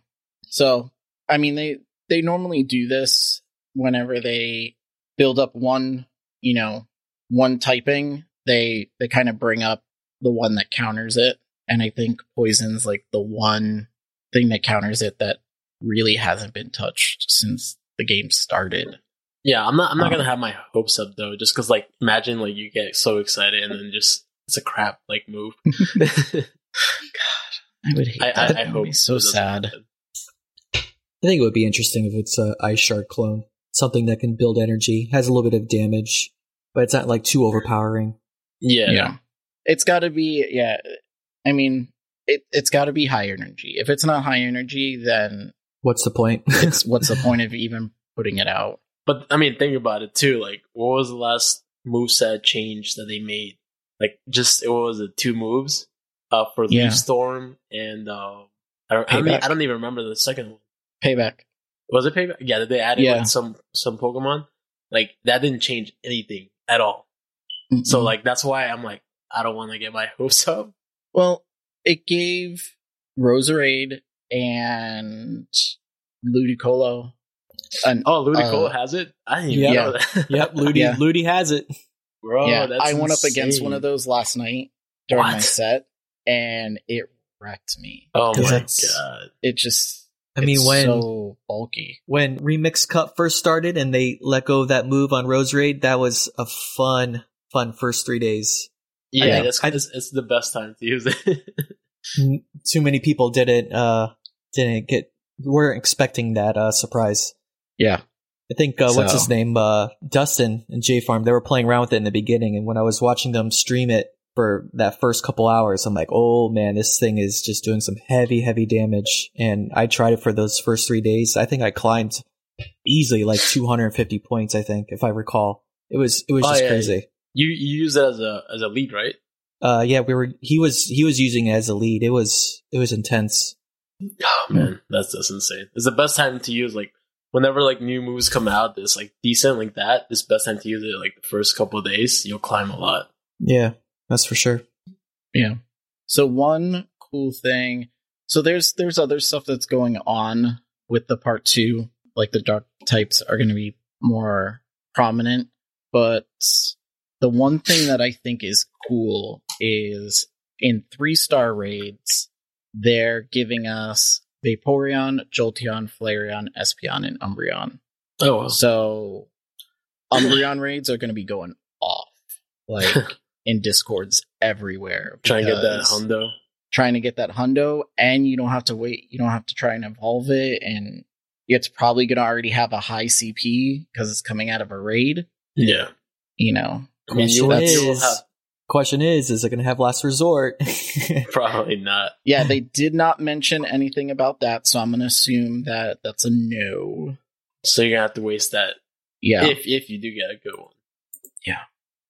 So, I mean, they they normally do this whenever they build up one, you know, one typing. They they kind of bring up the one that counters it, and I think poison's like the one thing that counters it that really hasn't been touched since the game started. Yeah, I'm not I'm not Um, gonna have my hopes up though, just because like imagine like you get so excited and then just it's a crap like move. God, I would hate I, that. I, I That'd hope so sad. happen. I think it would be interesting if it's a Ice Shard clone, something that can build energy, has a little bit of damage, but it's not like too overpowering. Yeah, yeah. It's got to be yeah. I mean, it it's got to be high energy. If it's not high energy, then What's the point? it's what's the point of even putting it out? But I mean, think about it too. Like, what was the last moveset change that they made? Like, just it was it? Two moves, uh, for Yeah. Leaf Storm and uh, I don't. I, mean, Payback. I don't even remember the second one. Payback. Was it Payback? Yeah, did they add it Yeah. with some some Pokemon? Like that didn't change anything at all. So Mm-mm. like that's why I'm like I don't want to get my hopes up. well, it gave Roserade and Ludicolo an Oh, Ludicolo Uh, has it. I didn't even yeah. know that. yep, Ludi, Yeah. Ludi has it. Bro. yeah, that's I went up against one of those last night during my set, and it wrecked me. Oh my god! It just, I mean, when so bulky. when Remix Cup first started and they let go of that move on Roserade, that was a fun, fun first three days. Yeah, Yeah. that's I- it's, it's the best time to use it. Too many people didn't uh didn't get weren't expecting that uh surprise. Yeah, I think uh, what's his name, uh, Dustin and J Farm. They were playing around with it in the beginning, and when I was watching them stream it for that first couple hours, I'm like, oh man, this thing is just doing some heavy, heavy damage. And I tried it for those first three days. I think I climbed easily like 250 points. I think, if I recall, it was it was Oh, just yeah, crazy. you you use it as a as a lead, right? Uh, yeah, we were. He was he was using it as a lead. It was it was intense. Oh man, that's that's insane. It's the best time to use like whenever like new moves come out that's like decent like that. It's best time to use it like the first couple of days. You'll climb a lot. Yeah, that's for sure. Yeah. So one cool thing. So there's there's other stuff that's going on with the part two. Like the dark types are going to be more prominent, but the one thing that I think is cool is in three star raids, they're giving us Vaporeon, Jolteon, Flareon, Espeon, and Umbreon. Oh, wow. So Umbreon raids are going to be going off like in discords everywhere. Trying to get that hundo. Trying to get that hundo, and you don't have to wait. You don't have to try and evolve it, and it's probably going to already have a high CP because it's coming out of a raid. Yeah, You know, I mean you, you will have Question is, is it going to have last resort? probably not. yeah, they did not mention anything about that, so I'm going to assume that that's a no. So you're gonna have to waste that Yeah. if if you do get a good one. Yeah.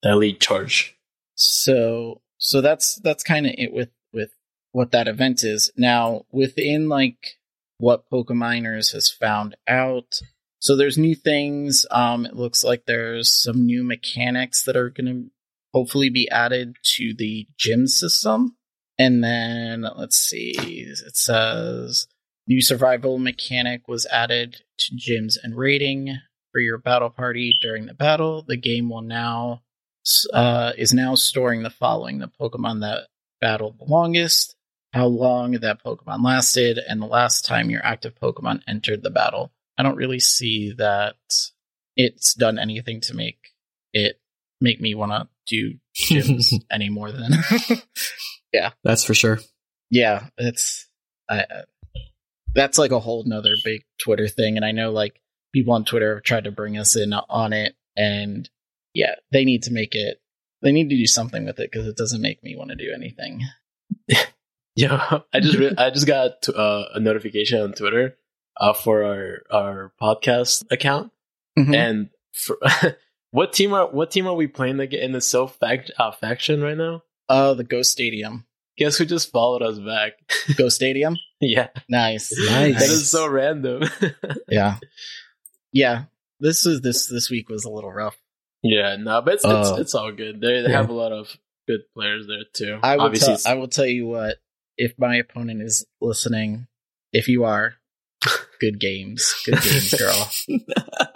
that lead charge. so so that's that's kind of it with with what that event is now within like what pokeminers has found out so there's new things um it looks like there's some new mechanics that are going to hopefully be added to the gym system and then let's see it says new survival mechanic was added to gyms and rating for your battle party during the battle the game will now uh, is now storing the following the Pokemon that battled the longest, how long that Pokemon lasted, and the last time your active Pokemon entered the battle. I don't really see that it's done anything to make it make me want to do gyms any more than. Yeah that's for sure. yeah, it's I, uh, that's like a whole nother big Twitter thing, and I know like people on Twitter have tried to bring us in on it, and yeah, they need to make it. They need to do something with it because it doesn't make me want to do anything. Yeah, I just re- I just got to, uh, a notification on Twitter uh, for our our podcast account, Mhm. and for what team are what team are we playing again in the Silph fact uh, faction right now? Oh, the Go Stadium. Guess who just followed us back? Go Stadium. yeah, Nice, Nice. that is so random. Yeah, yeah. This is this this week was a little rough. yeah, no, but it's, it's Uh, it's all good. They, they yeah. have a lot of good players there too. I will, Obviously, tell, I will tell you what, if my opponent is listening, if you are, good games. Good games, girl.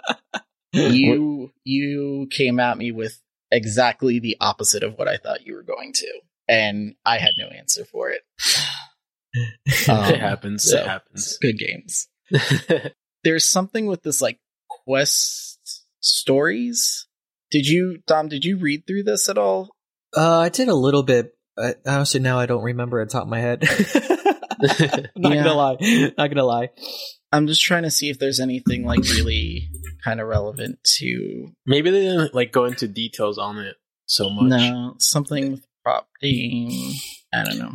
you you came at me with exactly the opposite of what I thought you were going to. And I had no answer for it. Um, it happens. so, it happens. Good games. There's something with this like quest stories. Did you, Dom, did you read through this at all? Uh, I did a little bit. I, honestly, now I don't remember at the top of my head. Not Yeah. gonna lie. Not gonna lie. I'm just trying to see if there's anything like really kind of relevant to Maybe they didn't like go into details on it so much. no something with prop team. I don't know.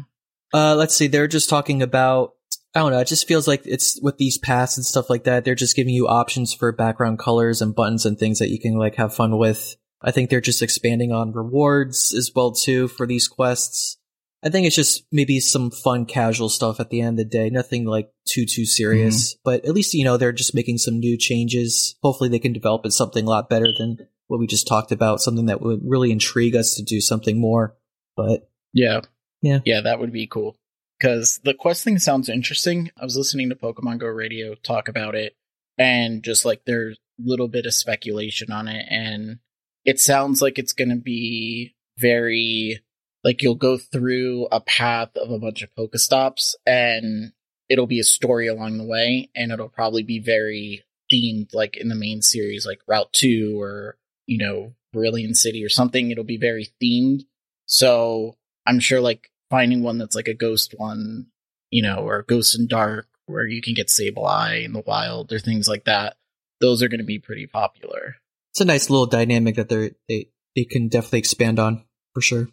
Uh, let's see. They're just talking about. I don't know. It just feels like it's with these paths and stuff like that. They're just giving you options for background colors and buttons and things that you can like have fun with. I think they're just expanding on rewards as well too for these quests. I think it's just maybe some fun casual stuff at the end of the day. Nothing like too too serious, mm-hmm. but at least you know they're just making some new changes. Hopefully they can develop it something a lot better than what we just talked about. Something that would really intrigue us to do something more. But Yeah. Yeah. Yeah, that would be cool. Because the quest thing sounds interesting. I was listening to Pokemon Go Radio talk about it, and just like there's a little bit of speculation on it, and it sounds like it's going to be very like you'll go through a path of a bunch of Pokestops, and it'll be a story along the way, and it'll probably be very themed, like in the main series, like Route Two or you know Viridian City or something. It'll be very themed. So I'm sure like finding one that's like a ghost one, you know, or Ghost in Dark, where you can get Sableye in the wild or things like that. Those are going to be pretty popular. it's a nice little dynamic that they're, they they can definitely expand on for sure.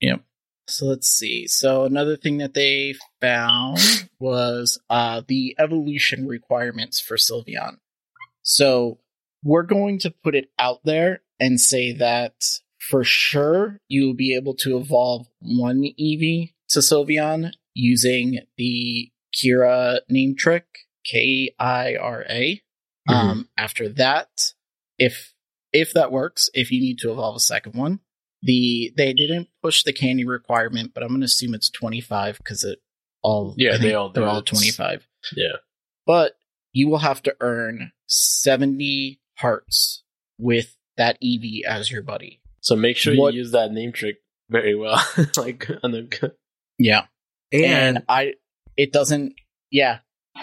Yep. So let's see. So another thing that they found was uh, the evolution requirements for Sylveon. So we're going to put it out there and say that for sure you will be able to evolve one Eevee to Sylveon using the Kira name trick, K I R A. Um, after that, if if that works, if you need to evolve a second one, the they didn't push the candy requirement, but I'm going to assume it's 25 because it all Yeah, they all they're all 25. Yeah. But you will have to earn 70 hearts with that Eevee as your buddy. So make sure What- you use that name trick very well. like on the Yeah, And, and I it doesn't. Yeah,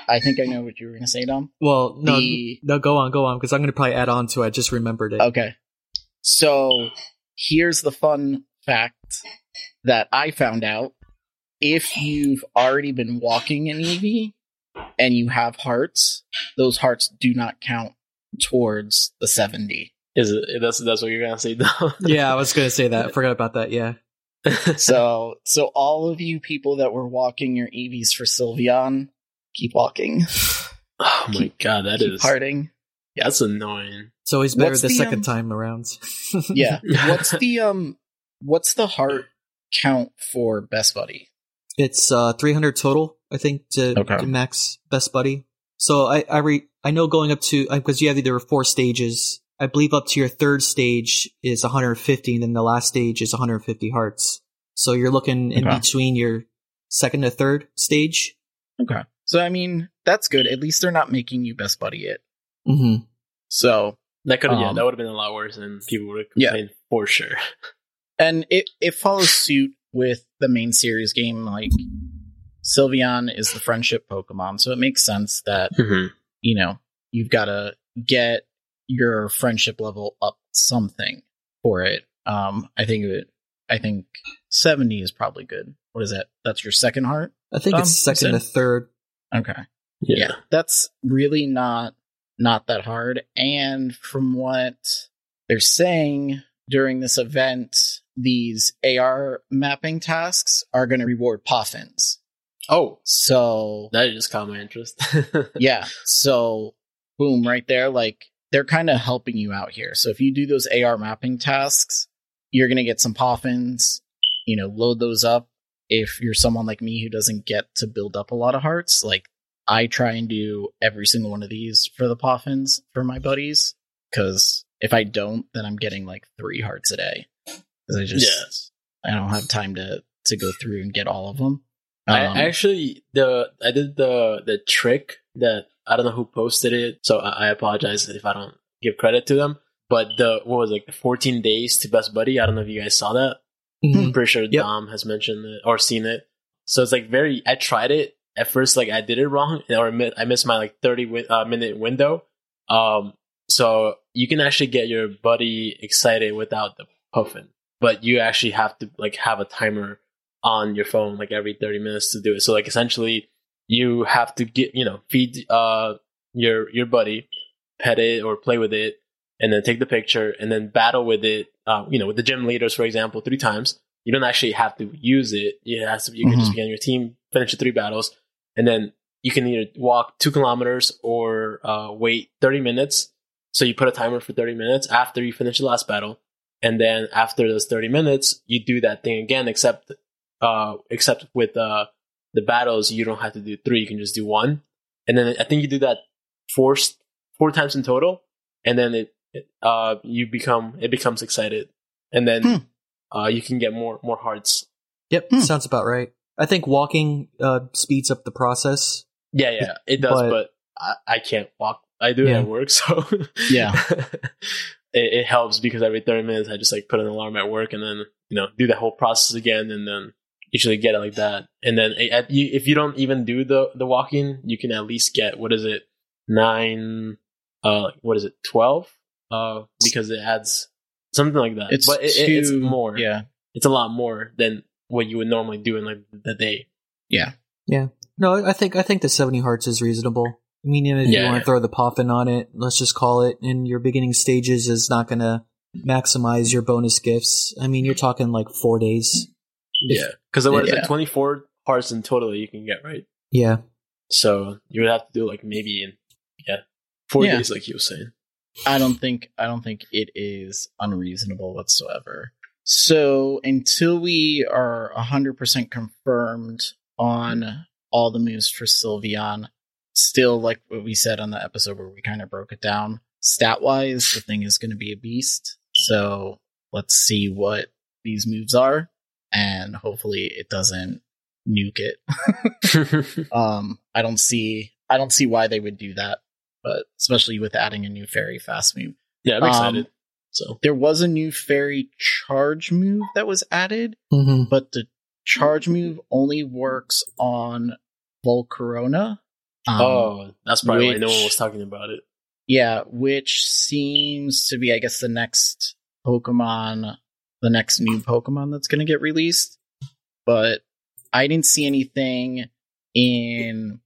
I think I know what you were going to say, Dom. well, no, the- no, go on, go on, because I'm going to probably add on to. it. I just remembered it. Okay. So here's the fun fact that I found out. If you've already been walking an Eevee and you have hearts, those hearts do not count towards the 70. is it that's that's what you're gonna say though. Yeah, I was going to say that. I forgot about that. Yeah. So so all of you people that were walking your Eevees for Sylveon, keep walking. oh my god, that keep is hearting. that's annoying. It's always better What's the, the, second um, time around. Yeah. What's the um what's the heart count for best buddy? It's uh 300 total, I think, to, Okay. to max best buddy. So I I re- I know going up to because you have there were four stages. I believe up to your third stage is 150, and then the last stage is 150 hearts. So you're looking in Okay. between your second to third stage. Okay. So I mean, that's good. At least they're not making you best buddy it. Mm-hmm. So That could yeah, Um, that would have been a lot worse and people would have Yeah. complained for sure. and it it follows suit with the main series game. Like Sylveon is the friendship Pokemon, so it makes sense that Mm-hmm. you know you've got to get your friendship level up something for it. Um, I think it. I think seventy is probably good. What is that? That's your second heart. I think Um, it's second you to third. Okay. Yeah. yeah that's really not not that hard. And from what they're saying during this event these ar mapping tasks are going to reward poffins. Oh, so that just caught my interest. yeah. So boom right there like they're kind of helping you out here. So if you do those ar mapping tasks you're going to get some poffins. You know load those up. If you're someone like me who doesn't get to build up a lot of hearts like i try and do every single one of these for the poffins for my buddies because if i don't then i'm getting like three hearts a day because i just Yes. I don't have time to to go through and get all of them. I Um, actually the I did the the trick that I don't know who posted it, so I, I apologize if I don't give credit to them. But the what was it, like 14 days to best buddy? I don't know if you guys saw that. Mhm. I'm pretty sure Yep. Dom has mentioned it or seen it. So it's like very. I tried it at first, like I did it wrong, or I missed my like 30 wi- uh, minute window. Um, so you can actually get your buddy excited without the poffin, but you actually have to like have a timer on your phone like every 30 minutes to do it. So like essentially, you have to get you know feed uh your your buddy, pet it or play with it, and then take the picture and then battle with it. Uh, you know, with the gym leaders, for example, three times. You don't actually have to use it. You has to. You can just be on your team, finish the three battles, and then you can either walk two kilometers or uh, wait thirty minutes. So you put a timer for thirty minutes after you finish the last battle, and then after those thirty minutes, you do that thing again. Except, uh, except with uh, the battles, you don't have to do three. You can just do one, and then I think you do that four four times in total, and then it, it uh you become it becomes excited, and then Hmm. uh you can get more more hearts. Yep, Hmm. sounds about right. I think walking uh, speeds up the process. Yeah, yeah, it does, But- but, I, I can't walk. I do it Yeah. at work, so Yeah. it, it helps because every thirty minutes I just like put an alarm at work and then you know do the whole process again and then usually get it like that. And then eh, at, you, if you don't even do the the walking, you can at least get what is it nine? Uh, what is it twelve? Uh, because it adds something like that. it's but it, it- it's two- more. Yeah, it's a lot more than what you would normally do in like the day. yeah. Yeah. No, I think I think the seventy hearts is reasonable. I mean, if Yeah, you want yeah. to throw the poffin on it, let's just call it. In your beginning stages, is not going to maximize your bonus gifts. I mean, you're talking like four days. Yeah, because what is Yeah. it? Twenty four hearts in total you can get, right? Yeah, So you would have to do like maybe in yeah four Yeah. days, like you were saying. I don't think I don't think it is unreasonable whatsoever. So until we are hundred percent confirmed on all the moves for Sylveon, still like what we said on the episode where we kind of broke it down, stat wise, the thing is going to be a beast. So let's see what these moves are, and hopefully it doesn't nuke it. Um, I don't see I don't see why they would do that, but especially with adding a new fairy fast move. yeah, I'm Um, excited. So There was a new fairy charge move that was added, hmm but the charge move only works on Volcarona. Um, oh, that's probably why no one was talking about it. yeah, which seems to be, I guess, the next Pokemon, the next new Pokemon that's going to get released. But I didn't see anything in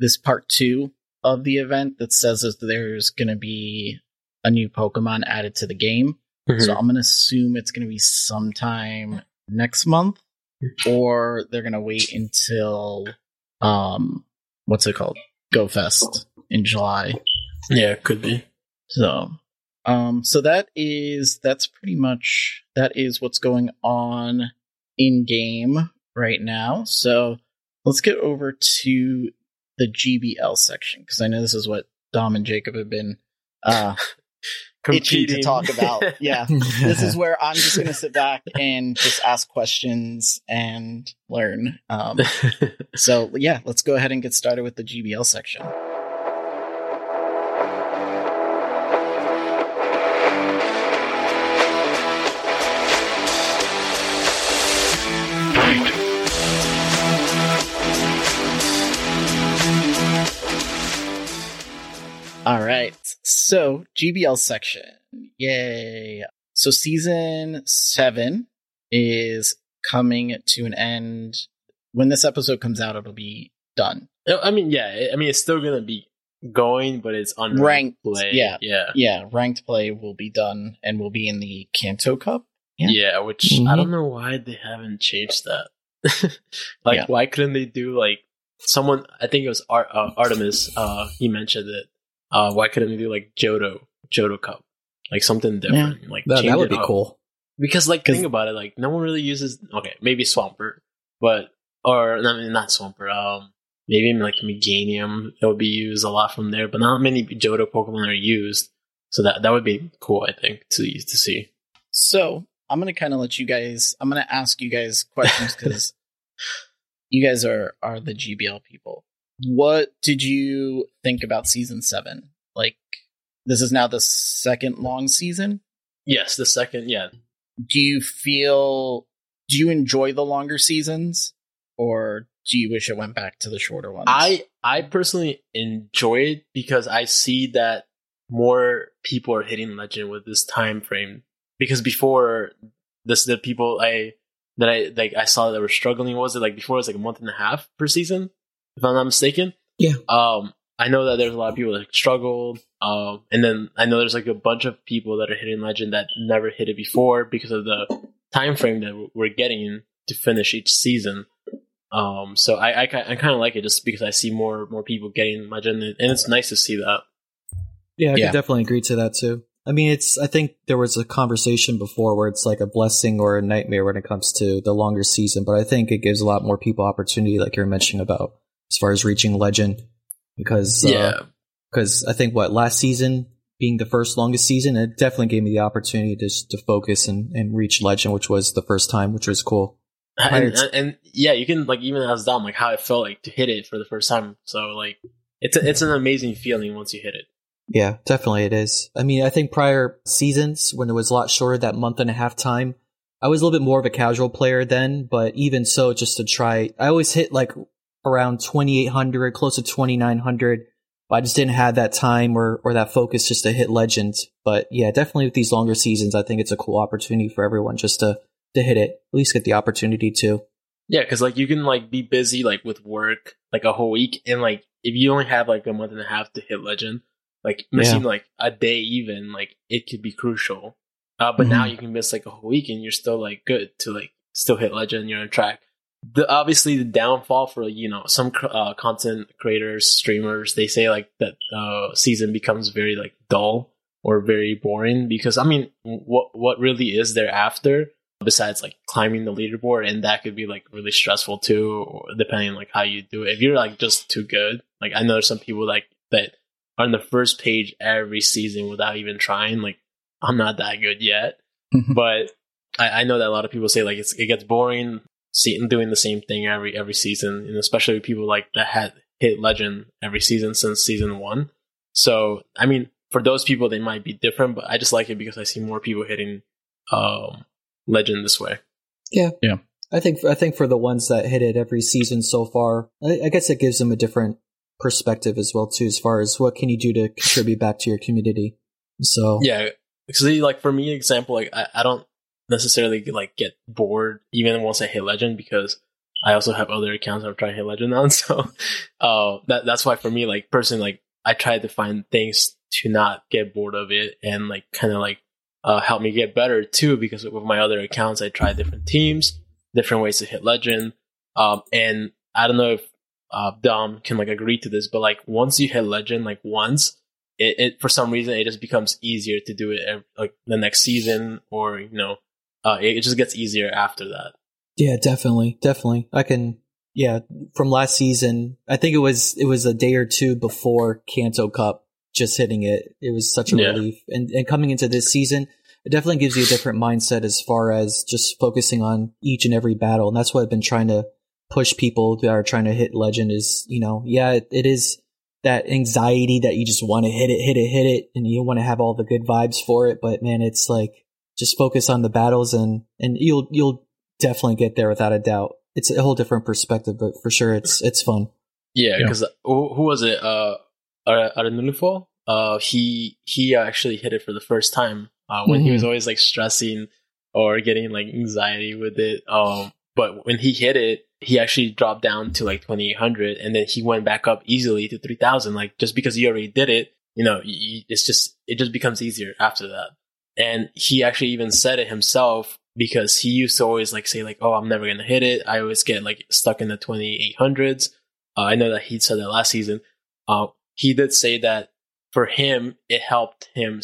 this part two of the event that says that there's going to be a new Pokemon added to the game. So I'm going to assume it's going to be sometime next month, or they're going to wait until, um, what's it called? Go Fest in July. yeah, could be. So, um, so that is that's pretty much that is what's going on in game right now. So let's get over to the GBL section because I know this is what Dom and Jacob have been uh, itching to talk about. Yeah, this is where I'm just going to sit back and just ask questions and learn. Um, so yeah, let's go ahead and get started with the GBL section. All right. So, GBL section. Yay. So, season seven is coming to an end. When this episode comes out, it'll be done. I mean, yeah, I mean, it's still gonna be going, but it's unranked Ranked, play. yeah. yeah, Yeah, ranked play will be done and will be in the Kanto Cup. Yeah. yeah. Which I don't know why they haven't changed that. like, Yeah. why couldn't they do like someone? I think it was Ar- uh, Artemis. Uh, he mentioned it. Uh, why couldn't they do like Johto, Johto Cup, like something different? Like that, that would be up. cool. Because like think about it, like no one really uses okay, maybe Swampert, but or I mean not Swampert, um maybe like Meganium that would be used a lot from there, but not many Johto Pokemon are used. So that that would be cool, I think, to to see. So, I'm gonna kind of let you guys. I'm gonna ask you guys questions because you guys are are the GBL people. What did you think about season seven? Like, this is now the second long season. Yes, the second, yeah. Do you feel? Do you enjoy the longer seasons, or do you wish it went back to the shorter ones? I I personally enjoy it because I see that more people are hitting legend with this time frame. Because before this, the people I that I like I saw that were struggling was it like before it was like a month and a half per season, if I'm not mistaken. Yeah. Um, I know that there's a lot of people that struggled. Um, and then I know there's like a bunch of people that are hitting legend that never hit it before because of the time frame that we're getting to finish each season. Um, so I I, I kind of like it just because I see more more people getting legend, and it's nice to see that. Yeah, I Yeah. could definitely agree to that too. I mean, it's, I think there was a conversation before where it's like a blessing or a nightmare when it comes to the longer season, but I think it gives a lot more people opportunity, like you're mentioning about as far as reaching legend. Because, uh, because I think what last season being the first longest season, it definitely gave me the opportunity to, to focus and, and reach legend, which was the first time, which was cool. and, Prior and, and yeah, you can like even ask Dom like how it felt like to hit it for the first time. So like it's a, it's an amazing feeling once you hit it. Yeah, definitely it is. I mean, I think prior seasons when it was a lot shorter, that month and a half time, I was a little bit more of a casual player then, but even so, just to try, I always hit like around 2800, close to 2900. But I just didn't have that time or, or that focus just to hit legend. But yeah, definitely with these longer seasons, I think it's a cool opportunity for everyone just to, to hit it, at least get the opportunity to. Yeah, because like you can like be busy like with work like a whole week, and like if you only have like a month and a half to hit legend, like missing like a day even like it could be crucial. Uh, but now Mhm. you can miss like a whole week and you're still like good to like still hit legend. You're on track. The obviously the downfall for you know some uh, content creators, streamers, they say like that uh, season becomes very like dull or very boring because I mean what what really is there after besides like climbing the leaderboard? And that could be like really stressful too depending on like how you do it. If you're like just too good like i know there's some people like that are on the first page every season without even trying like i'm not that good yet. But I, I know that a lot of people say like it's, it gets boring seeing doing the same thing every every season and especially people like that had hit legend every season since season one so i mean for those people they might be different but i just like it because i see more people hitting um legend this way Yeah, yeah. I think I think for the ones that hit it every season so far, I, I guess it gives them a different perspective as well too, as far as what can you do to contribute back to your community. So Yeah, because like for me, example, like I, I don't necessarily like get bored even once I hit legend because I also have other accounts trying to hit legend on. So, uh, that that's why for me, like personally, like I try to find things to not get bored of it and like kind of like uh, help me get better too. Because with my other accounts, I try different teams, different ways to hit legend. Um, and I don't know if uh, Dom can like agree to this, but like once you hit legend like once, it, it for some reason it just becomes easier to do it ev- like the next season or you know uh, it, just gets easier after that. yeah, definitely, definitely. I can. Yeah, from last season, I think it was it was a day or two before Kanto Cup. Just hitting it, it was such a Yeah. relief. And and coming into this season, it definitely gives you a different mindset as far as just focusing on each and every battle. And that's what I've been trying to push people that are trying to hit legend is, you know, yeah, it, it is that anxiety that you just want to hit it, hit it, hit it, and you want to have all the good vibes for it. But man, it's like just focus on the battles and and you'll you'll definitely get there without a doubt. It's a whole different perspective, but for sure it's it's fun. Yeah, Yeah. because who, who was it? Uh, Ar- Aranulfo? Uh, he he actually hit it for the first time uh, when he Mhm. was always like stressing or getting like anxiety with it. Um, but when he hit it, he actually dropped down to like twenty eight hundred, and then he went back up easily to three thousand. Like just because he already did it, you know, y- y- it's just it just becomes easier after that. And he actually even said it himself because he used to always like say like, "Oh, I'm never gonna hit it." I always get like stuck in the twenty eight hundreds. Uh, I know that he said that last season. Uh, he did say that for him, it helped him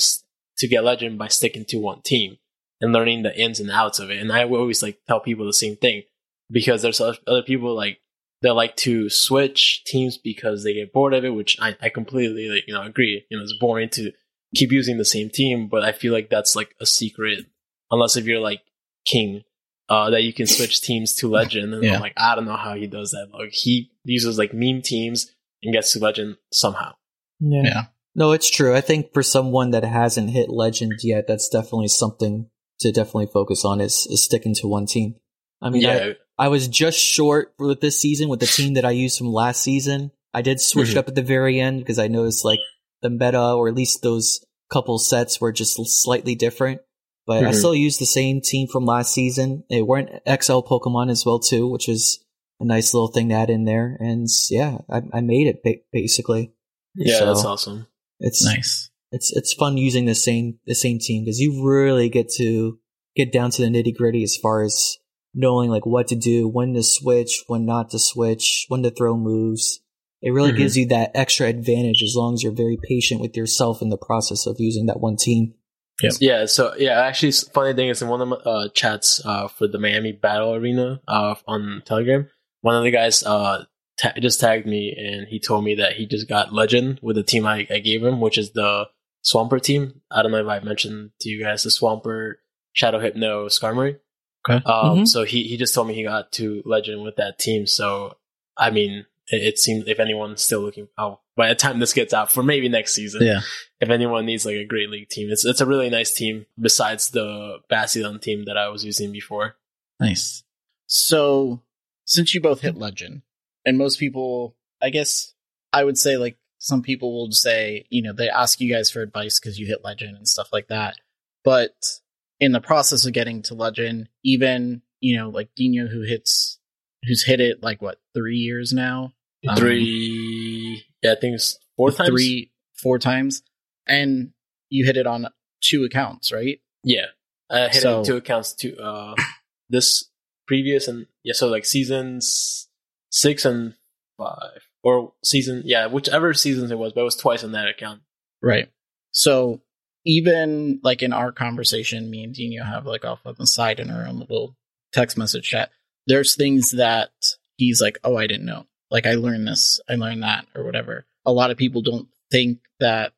to get legend by sticking to one team and learning the ins and outs of it. And I always like tell people the same thing because there's other other people like that like to switch teams because they get bored of it, which I, I completely like, you know agree. You know, it's boring to keep using the same team, but I feel like that's like a secret unless if you're like king uh, that you can switch teams to legend. And Yeah. I'm like, I don't know how he does that. Like he uses like meme teams and gets to legend somehow. Yeah. No, it's true. I think for someone that hasn't hit legend yet, that's definitely something to definitely focus on is, is sticking to one team. I mean, yeah, I, I was just short with this season with the team that I used from last season. I did switch Mhm. it up at the very end because I noticed like the meta or at least those couple sets were just slightly different. But I Mhm. still used the same team from last season. They weren't XL Pokemon as well too, which is a nice little thing to add in there. And yeah, I, I made it ba- basically. yeah, So- that's awesome. It's Nice. it's it's fun using the same the same team because you really get to get down to the nitty gritty as far as knowing like what to do, when to switch, when not to switch, when to throw moves. It really Mhm. gives you that extra advantage as long as you're very patient with yourself in the process of using that one team. Yeah, so yeah, actually, funny thing is in one of my uh, chats uh, for the Miami Battle Arena uh, on Telegram, one of the guys uh, ta- just tagged me and he told me that he just got Legend with the team I, I gave him, which is the Swampert team. I don't know if I mentioned to you guys the Swampert, Shadow Hypno, Skarmory. Okay. Um, Mhm. So he, he just told me he got to Legend with that team. So, I mean, it, it seems if anyone's still looking, oh, by the time this gets out for maybe next season, Yeah. if anyone needs like a great league team. It's it's a really nice team besides the Bastiodon team that I was using before. Nice. So, since you both hit legend, and most people, I guess, I would say like some people will say, you know, they ask you guys for advice because you hit legend and stuff like that. But in the process of getting to legend, even you know, like Dino, who hits, who's hit it like what three years now, Um, Three, yeah, I think it's four times. three, four times, and you hit it on two accounts, right? yeah, I hit So- it two accounts to uh this previous and yeah, so like seasons six and five or season yeah, whichever seasons it was, but it was twice on that account. Right. So even like in our conversation, me and Dino have like off on the side in our own little text message chat. There's things that he's like, oh, I didn't know. Like I learned this, I learned that, or whatever. A lot of people don't think that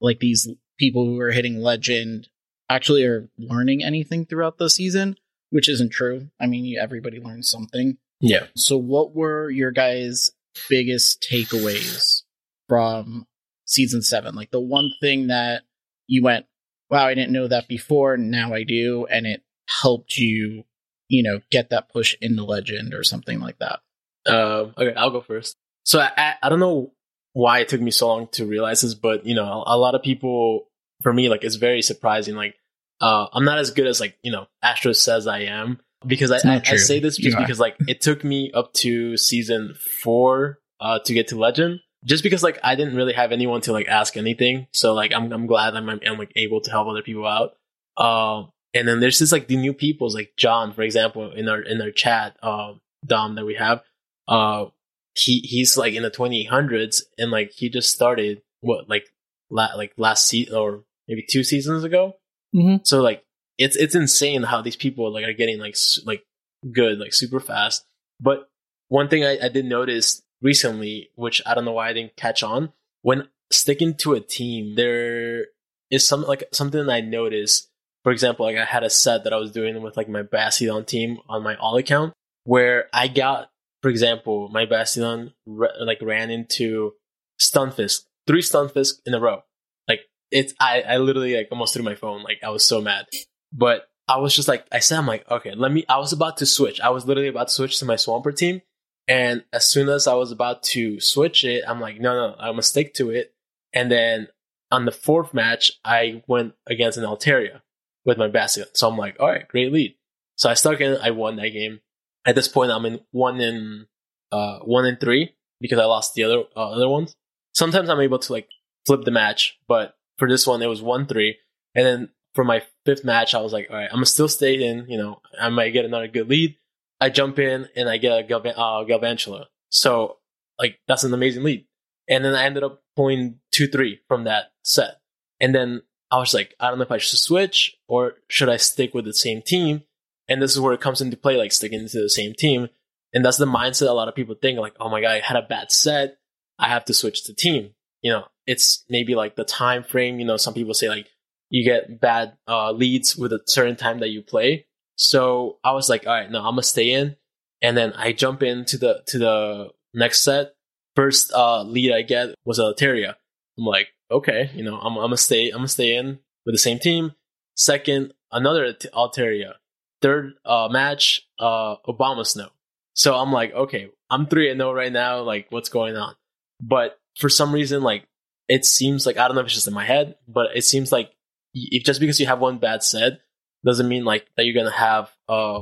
like these people who are hitting legend actually are learning anything throughout the season, which isn't true. I mean, everybody learns something. Yeah. So, what were your guys' biggest takeaways from season seven? Like the one thing that you went, wow, I didn't know that before, now I do, and it helped you, you know, get that push into legend or something like that. Um, okay, I'll go first. So I, I, don't know why it took me so long to realize this, but you know, a, a lot of people, for me, like it's very surprising. Like, uh, I'm not as good as like you know Astro says I am because I, I, I say this just because like it took me up to season four uh, to get to Legend. Just because like I didn't really have anyone to like ask anything, so like I'm I'm glad I'm I'm, like able to help other people out. Um, and then there's just like the new peoples like John, for example, in our in our chat, um, Dom that we have uh he he's like in the 2800s and like he just started what like la- like last season or maybe two seasons ago Mhm. so like it's it's insane how these people like are getting like s- like good like super fast but one thing I, I did notice recently which i don't know why i didn't catch on when sticking to a team there is some like something i noticed for example like i had a set that i was doing with like my bastion team on my all account where i got for example, my Bastion ra- like ran into Stunfisk, three Stunfisk in a row. Like it's, I, I literally like almost threw my phone. Like I was so mad, but I was just like, I said, I'm like, okay, let me. I was about to switch. I was literally about to switch to my Swampert team, and as soon as I was about to switch it, I'm like, no, no, I'm gonna stick to it. And then on the fourth match, I went against an Altaria with my Bastion. So I'm like, all right, great lead. So I stuck in. I won that game at this point I'm in one in uh one in three because I lost the other uh, other ones. Sometimes I'm able to like flip the match, but for this one it was one three. And then for my fifth match, I was like, all right, I'm gonna still stay in. You know, I might get another good lead. I jump in and I get a Galvan- uh, Galvantula. So like that's an amazing lead. And then I ended up pulling two three from that set. And then I was like, I don't know if I should switch or should I stick with the same team. And this is where it comes into play, like sticking to the same team. And that's the mindset a lot of people think, like, oh my god, I had a bad set, I have to switch the team. You know, it's maybe like the time frame. You know, some people say like you get bad uh, leads with a certain time that you play. So I was like, all right, no, I'm gonna stay in. And then I jump into the to the next set. First uh, lead I get was a Altaria. I'm like, okay, you know, I'm, I'm gonna stay. I'm gonna stay in with the same team. Second, another Altaria. Third uh, match, uh, Abomasnow. So I'm like, okay, I'm three and zero right now. Like, what's going on? But for some reason, like, it seems like I don't know if it's just in my head, but it seems like if just because you have one bad set doesn't mean like that you're gonna have uh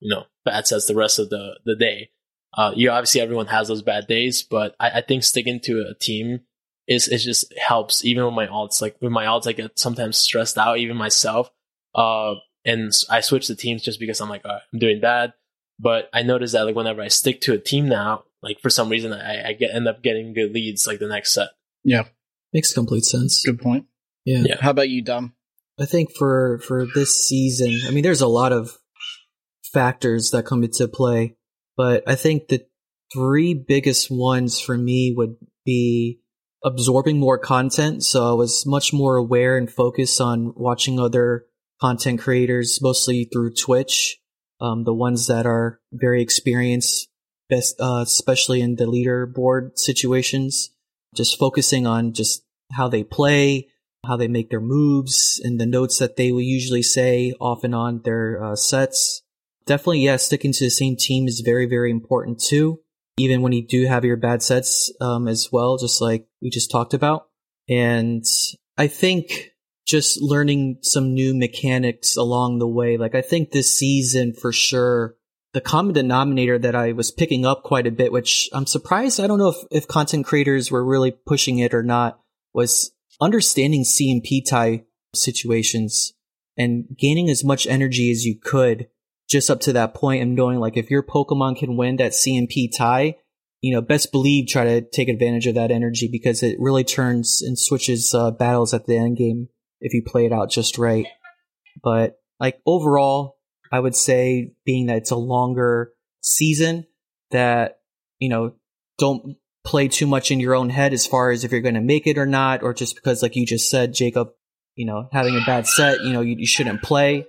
you know bad sets the rest of the the day. Uh, you obviously everyone has those bad days, but I, I think sticking to a team is it just helps. Even with my alts, like with my alts, I get sometimes stressed out, even myself. Uh, and I switch the teams just because I'm like, I'm doing bad. But I notice that like whenever I stick to a team now, like for some reason I, I get end up getting good leads like the next set. Yeah, makes complete sense. Good point. Yeah. Yeah. How about you, Dom? I think for for this season, I mean, there's a lot of factors that come into play, but I think the three biggest ones for me would be absorbing more content. So I was much more aware and focused on watching other content creators, mostly through Twitch, um, the ones that are very experienced, best, uh, especially in the leaderboard situations. Just focusing on just how they play, how they make their moves, and the notes that they will usually say off and on their uh, sets. Definitely, yeah, sticking to the same team is very, very important too. Even when you do have your bad sets um, as well, just like we just talked about. And I think just learning some new mechanics along the way. Like I think this season for sure, the common denominator that I was picking up quite a bit, which I'm surprised. I don't know if, if content creators were really pushing it or not, was understanding CMP tie situations and gaining as much energy as you could just up to that point and knowing like if your Pokemon can win that CMP tie, you know, best believe try to take advantage of that energy because it really turns and switches uh, battles at the end game if you play it out just right. But like overall, I would say being that it's a longer season that, you know, don't play too much in your own head as far as if you're going to make it or not, or just because like you just said, Jacob, you know, having a bad set, you know, you, you shouldn't play.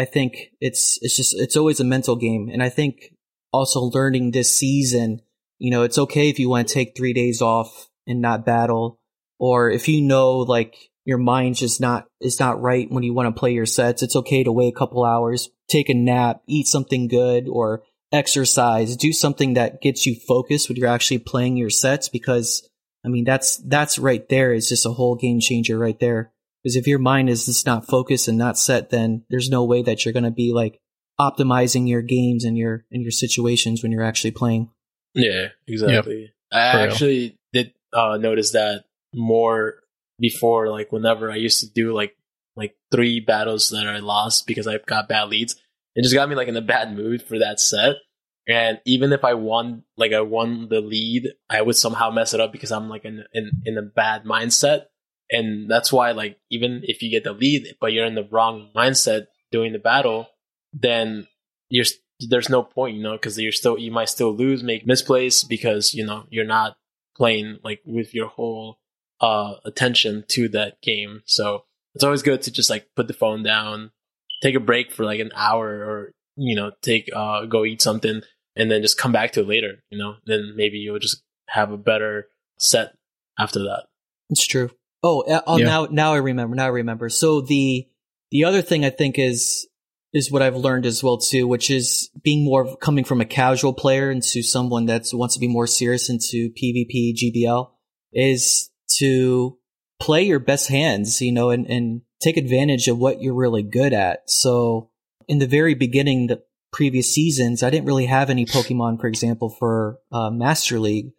I think it's, it's just, it's always a mental game. And I think also learning this season, you know, it's okay if you want to take three days off and not battle, or if you know, like, your mind's just not is not right when you want to play your sets. It's okay to wait a couple hours, take a nap, eat something good, or exercise. Do something that gets you focused when you're actually playing your sets. Because I mean, that's that's right there is just a whole game changer right there. Because if your mind is just not focused and not set, then there's no way that you're going to be like optimizing your games and your and your situations when you're actually playing. Yeah, exactly. I For real. actually did uh, notice that more before, like whenever I used to do like like three battles that I lost because I got bad leads. It just got me like in a bad mood for that set. And even if I won, like I won the lead, I would somehow mess it up because I'm like in in, in a bad mindset. And that's why, like, even if you get the lead, but you're in the wrong mindset doing the battle, then you're there's no point, you know, because you're still you might still lose, make misplays because you know you're not playing like with your whole uh attention to that game. So it's always good to just like put the phone down, take a break for like an hour, or you know, take uh go eat something, and then just come back to it later. You know, then maybe you'll just have a better set after that. It's true. Oh, uh, oh Yeah. now now I remember. Now I remember. So the the other thing I think is is what I've learned as well too, which is being more coming from a casual player into someone that wants to be more serious into PvP GBL is to play your best hands, you know, and, and take advantage of what you're really good at. So in the very beginning, the previous seasons, I didn't really have any Pokemon, for example, for uh, Master League.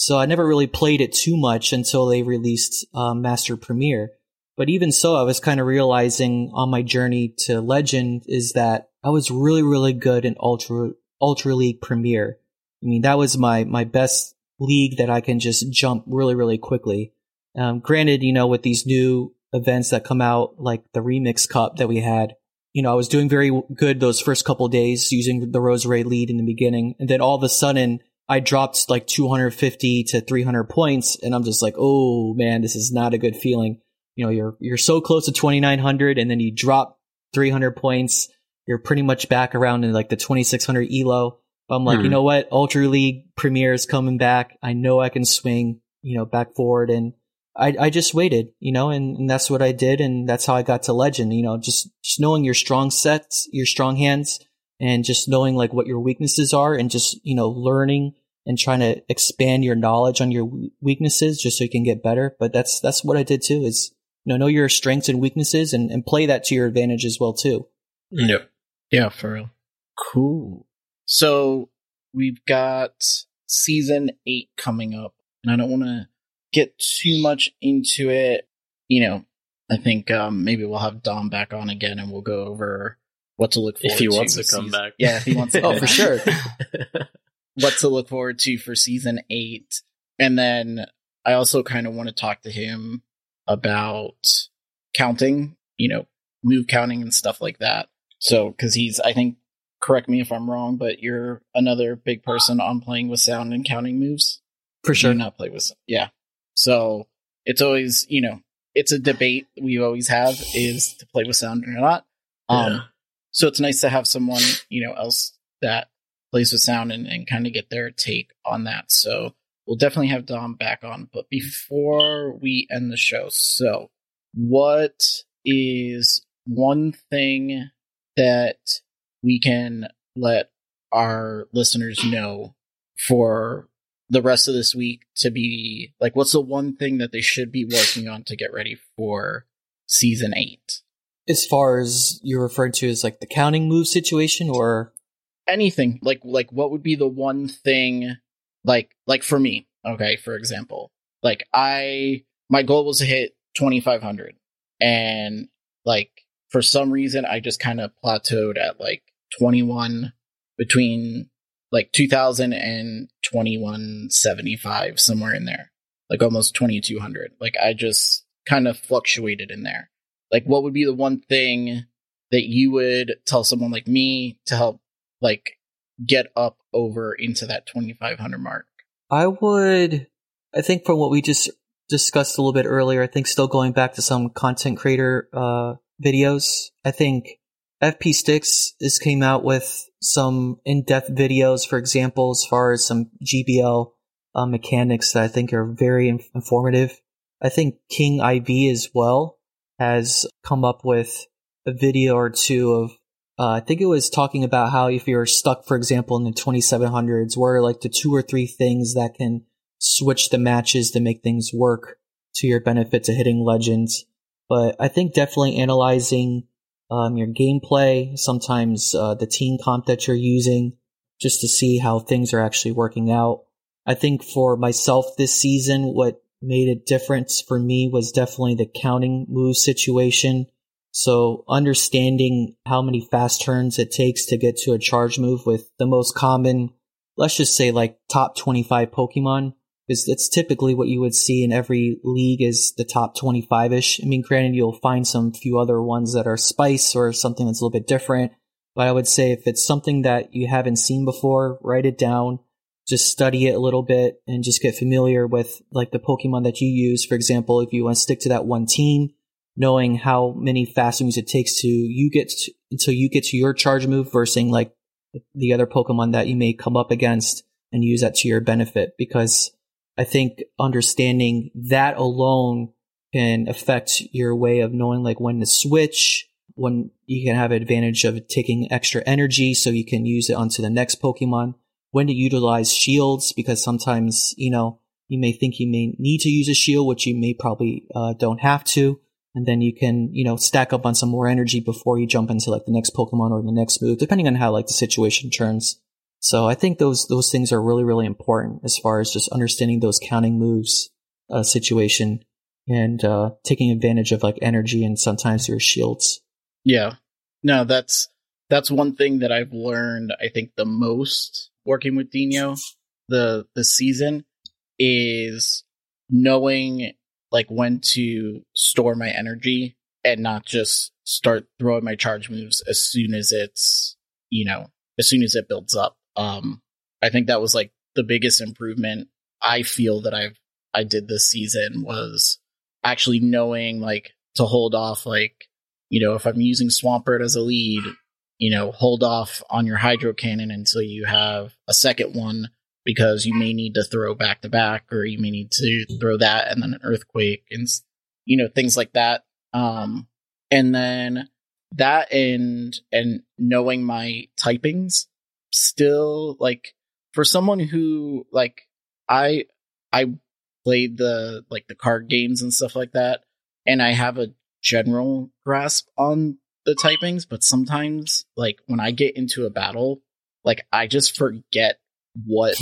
So I never really played it too much until they released uh, Master Premier. But even so, I was kind of realizing on my journey to Legend is that I was really, really good in Ultra Ultra League Premier. I mean, that was my my best league that I can just jump really, really quickly. Um, granted, you know, with these new events that come out, like the Remix Cup that we had, you know, I was doing very good those first couple days using the Roserade lead in the beginning, and then all of a sudden I dropped like 250 to 300 points, and I'm just like, oh man, this is not a good feeling. You know, you're you're so close to 2900, and then you drop 300 points, you're pretty much back around in like the 2600 elo. I'm like, Hmm. you know what? Ultra League Premier is coming back. I know I can swing, you know, back forward. And I, I just waited, you know, and, and that's what I did. And that's how I got to legend, you know, just, just knowing your strong sets, your strong hands, and just knowing like what your weaknesses are and just, you know, learning and trying to expand your knowledge on your weaknesses just so you can get better. But that's, that's what I did too is, you know, know your strengths and weaknesses and, and play that to your advantage as well too. Yep. Yeah, for real. Cool. So we've got season eight coming up, and I don't want to get too much into it. You know, I think um, maybe we'll have Dom back on again, and we'll go over what to look for. If he to wants to with come season- back. Yeah, if he wants to. Oh, for sure. what to look forward to for season eight. And then I also kind of want to talk to him about counting, you know, move counting and stuff like that. So, cause he's, I think, correct me if I'm wrong, but you're another big person on playing with sound and counting moves. For sure. not play with, yeah. So it's always, you know, it's a debate we always have is to play with sound or not. Um, Yeah. so it's nice to have someone, you know, else that plays with sound and, and kind of get their take on that. So we'll definitely have Dom back on. But before we end the show, so what is one thing that we can let our listeners know for the rest of this week to be like what's the one thing that they should be working on to get ready for season 8 As far as you're referring to as like the counting move situation or anything like like what would be the one thing like like for me okay for example like i my goal was to hit 2500 and like for some reason i just kind of plateaued at like 21 between like 2000 and 2175 somewhere in there like almost 2200 like i just kind of fluctuated in there. Like what would be the one thing that you would tell someone like me to help like get up over into that 2500 mark I would, I think from what we just discussed a little bit earlier, I think still going back to some content creator uh, videos, I think FP Sticks is came out with some in-depth videos, for example, as far as some GBL uh, mechanics that I think are very inf- informative. I think King IV as well has come up with a video or two of uh, I think it was talking about how if you're stuck, for example, in the 2700s, what are like the two or three things that can switch the matches to make things work to your benefit to hitting legends. But I think definitely analyzing um, your gameplay, sometimes uh, the team comp that you're using, just to see how things are actually working out. I think for myself this season, what made a difference for me was definitely the counting move situation. So understanding how many fast turns it takes to get to a charge move with the most common, let's just say like top 25 Pokemon, is it's typically what you would see in every league is the top 25-ish. I mean, granted, you'll find some few other ones that are spice or something that's a little bit different. But I would say if it's something that you haven't seen before, write it down, just study it a little bit and just get familiar with like the Pokemon that you use. For example, if you want to stick to that one team, knowing how many fast moves it takes to you get to, until you get to your charge move versus like the other Pokemon that you may come up against and use that to your benefit because I think understanding that alone can affect your way of knowing like when to switch, when you can have advantage of taking extra energy so you can use it onto the next Pokemon, when to utilize shields because sometimes, you know, you may think you may need to use a shield, which you may probably uh, don't have to. And then you can, you know, stack up on some more energy before you jump into like the next Pokemon or the next move, depending on how like the situation turns. So I think those those things are really really important as far as just understanding those counting moves uh, situation and uh, taking advantage of like energy and sometimes your shields. Yeah. No, that's that's one thing that I've learned I think the most working with Dino the the season is knowing like when to store my energy and not just start throwing my charge moves as soon as it's you know as soon as it builds up. Um i think that was like the biggest improvement i feel that i've i did this season was actually knowing like to hold off like you know if i'm using swampert as a lead you know, hold off on your hydro cannon until you have a second one because you may need to throw back to back or you may need to throw that and then an earthquake and you know things like that. Um and then that and and knowing my typings still like for someone who like i i played the like the card games and stuff like that and i have a general grasp on the typings but sometimes like when i get into a battle like i just forget what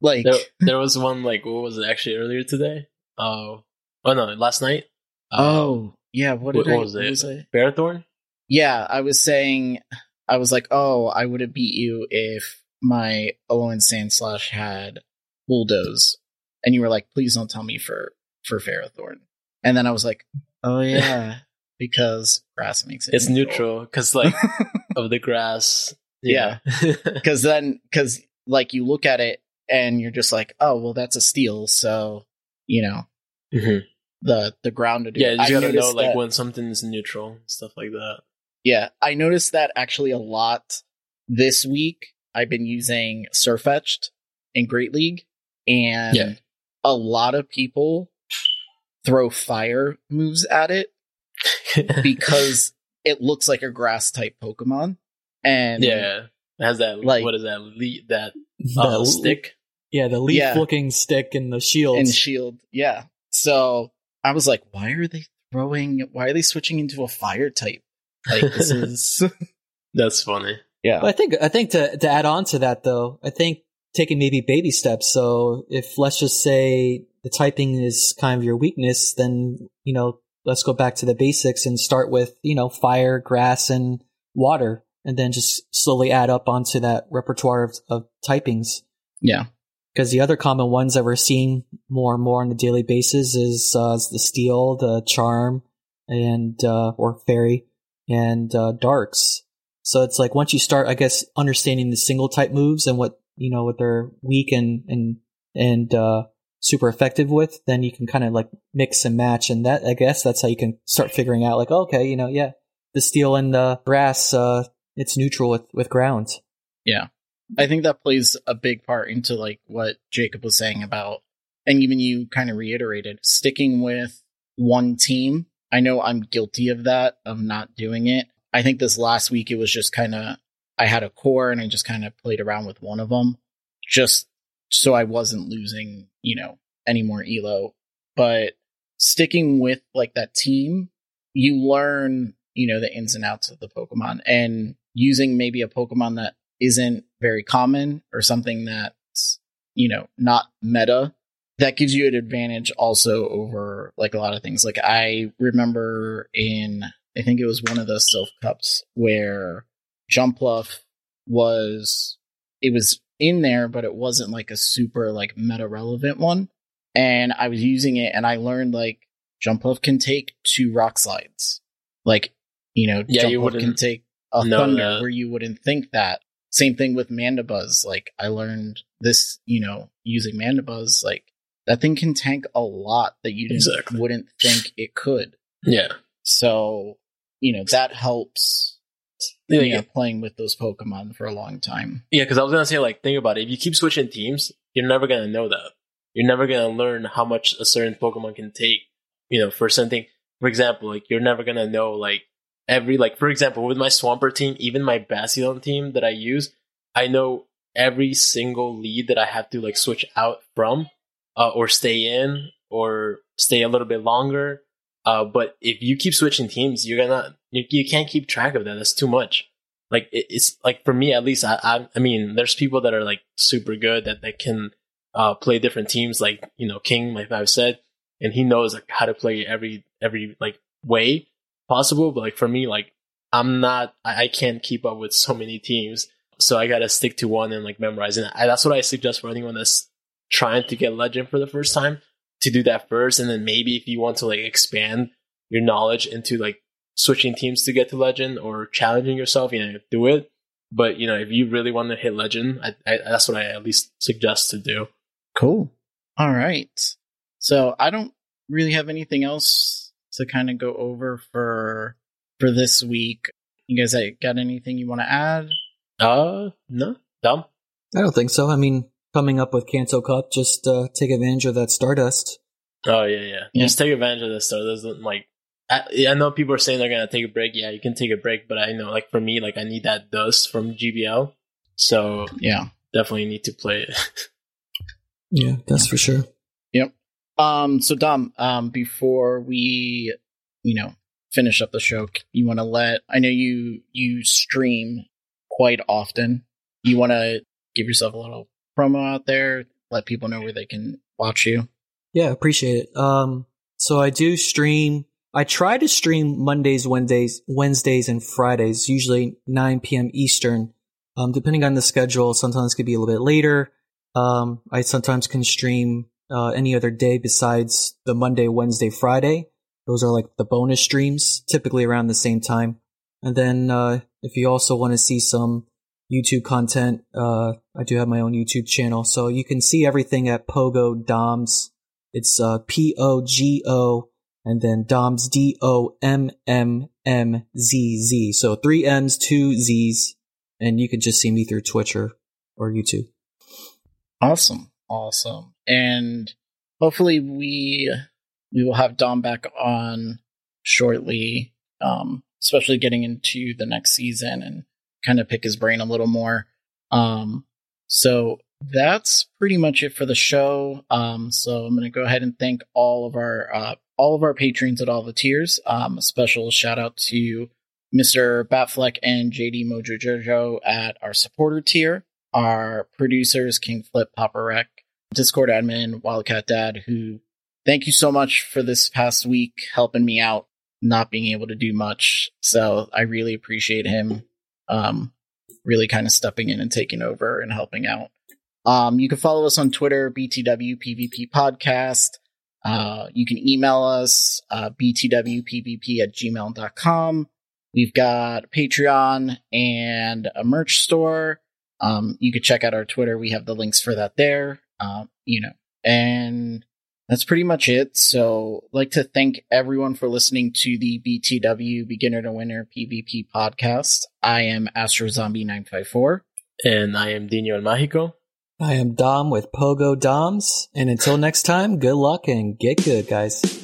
like There, there was one like what was it actually earlier today? Oh, oh no, last night. Uh, oh yeah what, what, I, what was what it? was I- Ferrothorn. Yeah, I was saying, I was like, oh, I would have beat you if my Owen Sandslash had bulldoze, and you were like, please don't tell me for for Ferrothorn, and then I was like, oh yeah, because grass makes it It's neutral because like of the grass. Yeah. because then because like you look at it and you're just like, oh well, that's a steel, so you know Mhm. the the ground to do. Yeah, you I gotta know like that- when something's neutral stuff like that. Yeah, I noticed that actually a lot this week. I've been using Sirfetch'd in Great League, and Yeah. a lot of people throw fire moves at it because it looks like a grass type Pokemon. And yeah, it has that Like- what is that le- that The uh, l- stick? Yeah, the leaf Yeah. looking stick and the shield. and shield, yeah. So I was like, why are they throwing? Why are they switching into a fire type? Like this is That's funny. yeah. But I think I think to to add on to that though, I think taking maybe baby steps. So if let's just say the typing is kind of your weakness, then you know let's go back to the basics and start with you know fire, grass, and water, and then just slowly add up onto that repertoire of, of typings. yeah. Because the other common ones that we're seeing more and more on a daily basis is uh, is the steel, the charm, and uh, or fairy, and uh, darks. So it's like once you start, I guess, understanding the single type moves and what you know what they're weak and and and uh, super effective with, then you can kind of like mix and match, and that I guess that's how you can start figuring out like, okay, you know, yeah, the steel and the grass, uh, it's neutral with with ground. Yeah. I think that plays a big part into like what Jacob was saying about, and even you kind of reiterated, sticking with one team. I know I'm guilty of that, of not doing it. I think this last week it was just kind of, I had a core and I just kind of played around with one of them just so I wasn't losing, you know, any more elo. But sticking with like that team, you learn, you know, the ins and outs of the Pokemon and using maybe a Pokemon that isn't very common or something that's, you know, not meta, that gives you an advantage also over like a lot of things. Like I remember in, I think it was one of the Silph Cups where Jumpluff was, it was in there, but it wasn't like a super like meta relevant one. And I was using it and I learned like Jumpluff can take two rock slides. Like, you know, Yeah, Jumpluff can take a know thunder that. where you wouldn't think that. Same thing with Mandibuzz. Like I learned this, you know, using Mandibuzz, like that thing can tank a lot that you Exactly. wouldn't think it could. Yeah. So, you know, that helps Yeah, you yeah. know, playing with those Pokemon for a long time. Yeah, because I was gonna say, like, think about it. If you keep switching teams, you're never gonna know that. You're never gonna learn how much a certain Pokemon can take. You know, for something. For example, like you're never gonna know like every like for example with my Swampert team, even my Bastion team that I use, I know every single lead that I have to like switch out from, uh, or stay in, or stay a little bit longer. Uh, but if you keep switching teams, you're gonna you, you can't keep track of that. That's too much like it, it's like for me at least I, I i mean there's people that are like super good that that can uh play different teams like you know king like i've said and he knows like how to play every every like way possible but like for me like i'm not i, I can't keep up with so many teams so i gotta stick to one and like memorize and I, that's what i suggest for anyone that's trying to get legend for the first time to do that first and then maybe if you want to like expand your knowledge into like switching teams to get to legend or challenging yourself, you know, do it. But you know, if you really want to hit legend, I, I, that's what I at least suggest to do. Cool. All right. So I don't really have anything else to kind of go over for for this week. You guys got anything you want to add? Uh, no, Dom. I don't think so. I mean, coming up with Kanto Cup, just uh, take advantage of that Stardust. Oh yeah, yeah. Yeah. Just take advantage of this. So doesn't like. I, I know people are saying they're gonna take a break. Yeah, you can take a break, but I know, like for me, like I need that dust from GBL. So Yeah. definitely need to play it. Yeah, that's for sure. Um. So Dom. Um. Before we, you know, finish up the show, you want to let? I know you you stream quite often. You want to give yourself a little promo out there. Let people know where they can watch you. Yeah, appreciate it. Um, so I do stream. I try to stream Mondays, Wednesdays, Wednesdays, and Fridays, usually 9 p.m. Eastern. Um, depending on the schedule, sometimes it could be a little bit later. Um, I sometimes can stream uh, any other day besides the Monday, Wednesday, Friday. Those are like the bonus streams, typically around the same time. And then uh, if you also want to see some YouTube content, uh, I do have my own YouTube channel, so you can see everything at Pogo Doms. It's uh, P O G O and then Doms D O M M M Z Z. So three M's, two Z's, and you can just see me through Twitch or, or YouTube. Awesome, awesome, and hopefully we we will have Dom back on shortly. Um, especially getting into the next season and kind of pick his brain a little more. Um, so that's pretty much it for the show. Um, so I'm going to go ahead and thank all of our uh, all of our patrons at all the tiers. Um, a special shout out to Mr. Batfleck and JD Mojo Jojo at our supporter tier. Our producers King Flip, Papa Rec, Discord admin Wildcat Dad, who thank you so much for this past week helping me out, not being able to do much. So I really appreciate him. Um, really kind of stepping in and taking over and helping out. Um, you can follow us on Twitter, BTW PvP Podcast. Uh, you can email us, uh, btwpvp at gmail.com. We've got Patreon and a merch store. Um, you could check out our Twitter. We have the links for that there. Um, you know, and that's pretty much it. So, I'd like to thank everyone for listening to the BTW Beginner to Winner PvP podcast. I am Astro Zombie 954. and I am Dino El Mágico. I am Dom with Pogo Doms, and until next time, good luck and get good, guys.